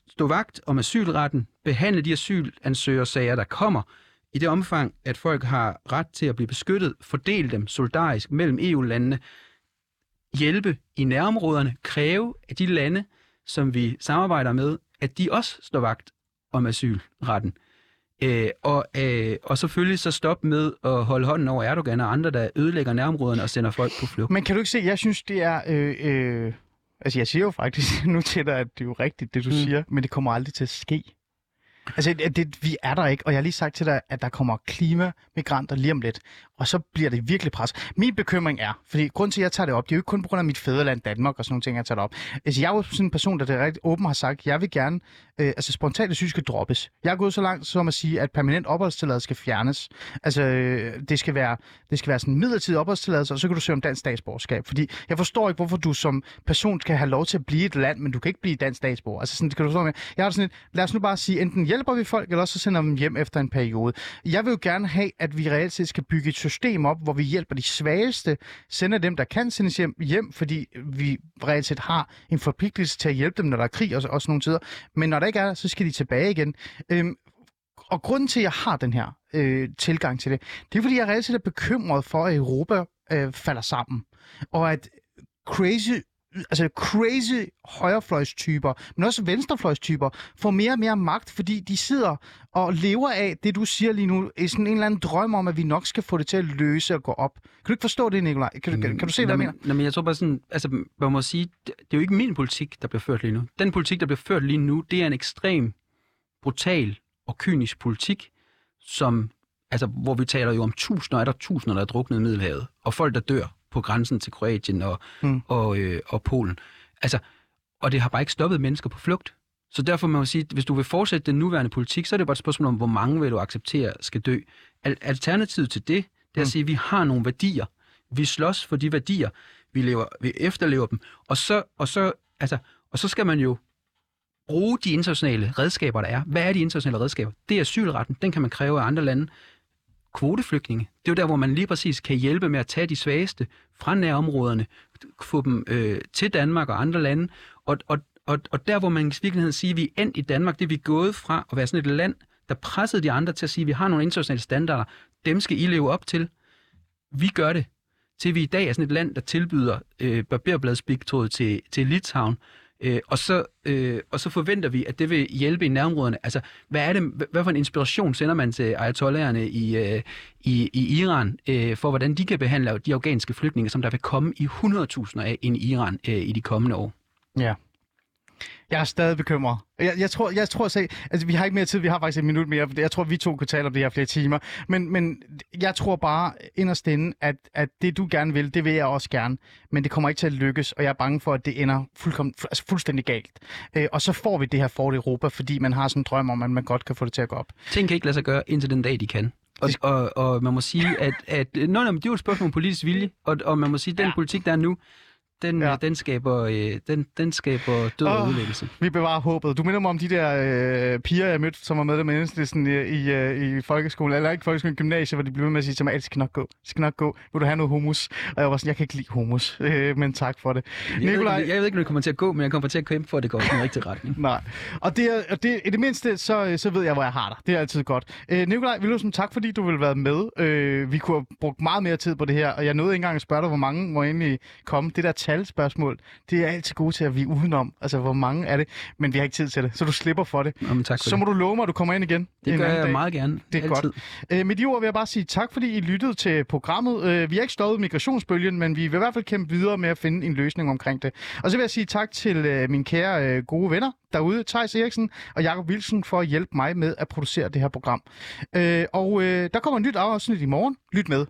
stå vagt om asylretten, behandle de asylansøgersager, der kommer, i det omfang, at folk har ret til at blive beskyttet, fordele dem solidarisk mellem EU-landene, hjælpe i nærområderne, kræve af de lande, som vi samarbejder med, at de også står vagt om asylretten. Øh, og, øh, og selvfølgelig så stop med at holde hånden over Erdogan og andre, der ødelægger nærområderne og sender folk på flugt. Men kan du ikke se, jeg synes, det er... Øh, øh, altså, jeg siger jo faktisk nu til dig, at det er jo rigtigt, det du mm. siger, men det kommer aldrig til at ske. Altså, det, vi er der ikke, og jeg har lige sagt til dig, at der kommer klimamigranter lige om lidt, og så bliver det virkelig pres. Min bekymring er, fordi grund til, at jeg tager det op, det er jo ikke kun på grund af mit fædreland Danmark og sådan nogle ting, jeg tager det op. Altså, jeg er jo sådan en person, der det rigtig åben har sagt, jeg vil gerne, øh, altså spontant asyl skal droppes. Jeg er gået så langt som at sige, at permanent opholdstilladelse skal fjernes. Altså, øh, det skal være, det skal være sådan en midlertidig opholdstilladelse, og så kan du søge om dansk statsborgerskab. Fordi jeg forstår ikke, hvorfor du som person skal have lov til at blive et land, men du kan ikke blive dansk statsborger. Altså, sådan, det kan du forstå med. Jeg har sådan et, lad os nu bare sige, enten hjælper vi folk, eller også så sender vi dem hjem efter en periode. Jeg vil jo gerne have, at vi reelt set skal bygge et system op, hvor vi hjælper de svageste, sender dem, der kan sendes hjem, hjem fordi vi reelt set har en forpligtelse til at hjælpe dem, når der er krig og, og sådan nogle tider. Men når der ikke er der, så skal de tilbage igen. Øhm, og grunden til, at jeg har den her øh, tilgang til det, det er, fordi jeg reelt set er bekymret for, at Europa øh, falder sammen. Og at crazy altså crazy højrefløjstyper, men også venstrefløjstyper, får mere og mere magt, fordi de sidder og lever af det, du siger lige nu, i sådan en eller anden drøm om, at vi nok skal få det til at løse og gå op. Kan du ikke forstå det, Nikolaj? Kan du, kan, kan du se, hvad jeg mener? Men jeg tror bare sådan, altså man må sige, det, det er jo ikke min politik, der bliver ført lige nu. Den politik, der bliver ført lige nu, det er en ekstrem brutal og kynisk politik, som, altså, hvor vi taler jo om tusinder, er der tusinder, der er druknet i Middelhavet, og folk, der dør på grænsen til Kroatien og, Mm. og, øh, og Polen. Altså, og det har bare ikke stoppet mennesker på flugt. Så derfor må man sige, at hvis du vil fortsætte den nuværende politik, så er det bare et spørgsmål om, hvor mange vil du acceptere skal dø. Al- Alternativet til det, det er at Mm. sige, at vi har nogle værdier. Vi slås for de værdier. Vi, lever, vi efterlever dem. Og så, og, så, altså, og så skal man jo bruge de internationale redskaber, der er. Hvad er de internationale redskaber? Det er asylretten. Den kan man kræve af andre lande. Kvoteflygtninge. Det er jo der, hvor man lige præcis kan hjælpe med at tage de svageste fra nærområderne, få dem øh, til Danmark og andre lande. Og, og, og, og der, hvor man i virkeligheden siger, at vi er endt i Danmark, det er vi gået fra at være sådan et land, der pressede de andre til at sige, at vi har nogle internationale standarder. Dem skal I leve op til. Vi gør det. Til vi i dag er sådan et land, der tilbyder øh, barberbladspigtråd til, til Litauen. Øh, og, så, øh, og så forventer vi, at det vil hjælpe i nærområderne. Altså, hvad, er det, hvad, hvad for en inspiration sender man til ayatollaherne i, øh, i, i Iran, øh, for hvordan de kan behandle de afghanske flygtninge, som der vil komme i 100.000 af ind i Iran øh, i de kommende år? Ja. Jeg er stadig bekymret. Jeg, jeg tror, jeg tror selv, altså vi har ikke mere tid, vi har faktisk et minut mere, for jeg tror, vi to kunne tale om det her flere timer. Men, men jeg tror bare inderst inde, at, at det du gerne vil, det vil jeg også gerne. Men det kommer ikke til at lykkes, og jeg er bange for, at det ender fuldkommen, altså fuldstændig galt. Øh, og så får vi det her fort i Europa, fordi man har sådan en drøm om, at man godt kan få det til at gå op. Ting kan ikke lade sig gøre, indtil den dag, de kan. Og, og, og man må sige, at, at nå, nå, men det er jo et spørgsmål om politisk vilje, og, og man må sige, at den ja. politik, der er nu, den, Ja. ja. den, skaber, øh, den, den skaber død og Åh. udlæggelse. Vi bevarer håbet. Du minder mig om de der øh, piger, jeg mødte, som var medlem af Enhedslisten i, i, øh, i folkeskolen, eller ikke folkeskolen, gymnasiet, hvor de blev ved med at sige til mig, at det skal nok gå. Det skal nok gå. Vil du have noget hummus? Og jeg var sådan, jeg kan ikke lide hummus, øh, men tak for det. Jeg ved, Nikolaj- ikke, jeg ved ikke, om det kommer til at gå, men jeg kommer til at kæmpe for, at det går i den rigtige retning. Nej. Og, det er, og det, i det mindste, så, så ved jeg, hvor jeg har dig. Det er altid godt. Øh, Nikolaj Willumsen, tak fordi du ville være med. Øh, vi kunne have brugt meget mere tid på det her, og jeg nåede ikke engang at spørge dig, hvor mange må egentlig komme. Det der talspørgsmål, det er altid gode til at vi udenom. Altså, hvor mange er det? Men vi har ikke tid til det, så du slipper for det. Nå, men tak for Så det. må du love mig, at du kommer ind igen. Det gør jeg dag. meget gerne. Det er Altid. godt. Øh, med de ord vil jeg bare sige tak, fordi I lyttede til programmet. Øh, vi har ikke stoppet migrationsbølgen, men vi vil i hvert fald kæmpe videre med at finde en løsning omkring det. Og så vil jeg sige tak til øh, mine kære øh, gode venner derude, Thijs Eriksen og Jakob Wilson, for at hjælpe mig med at producere det her program. Øh, og øh, der kommer et nyt afsnit i morgen. Lyt med.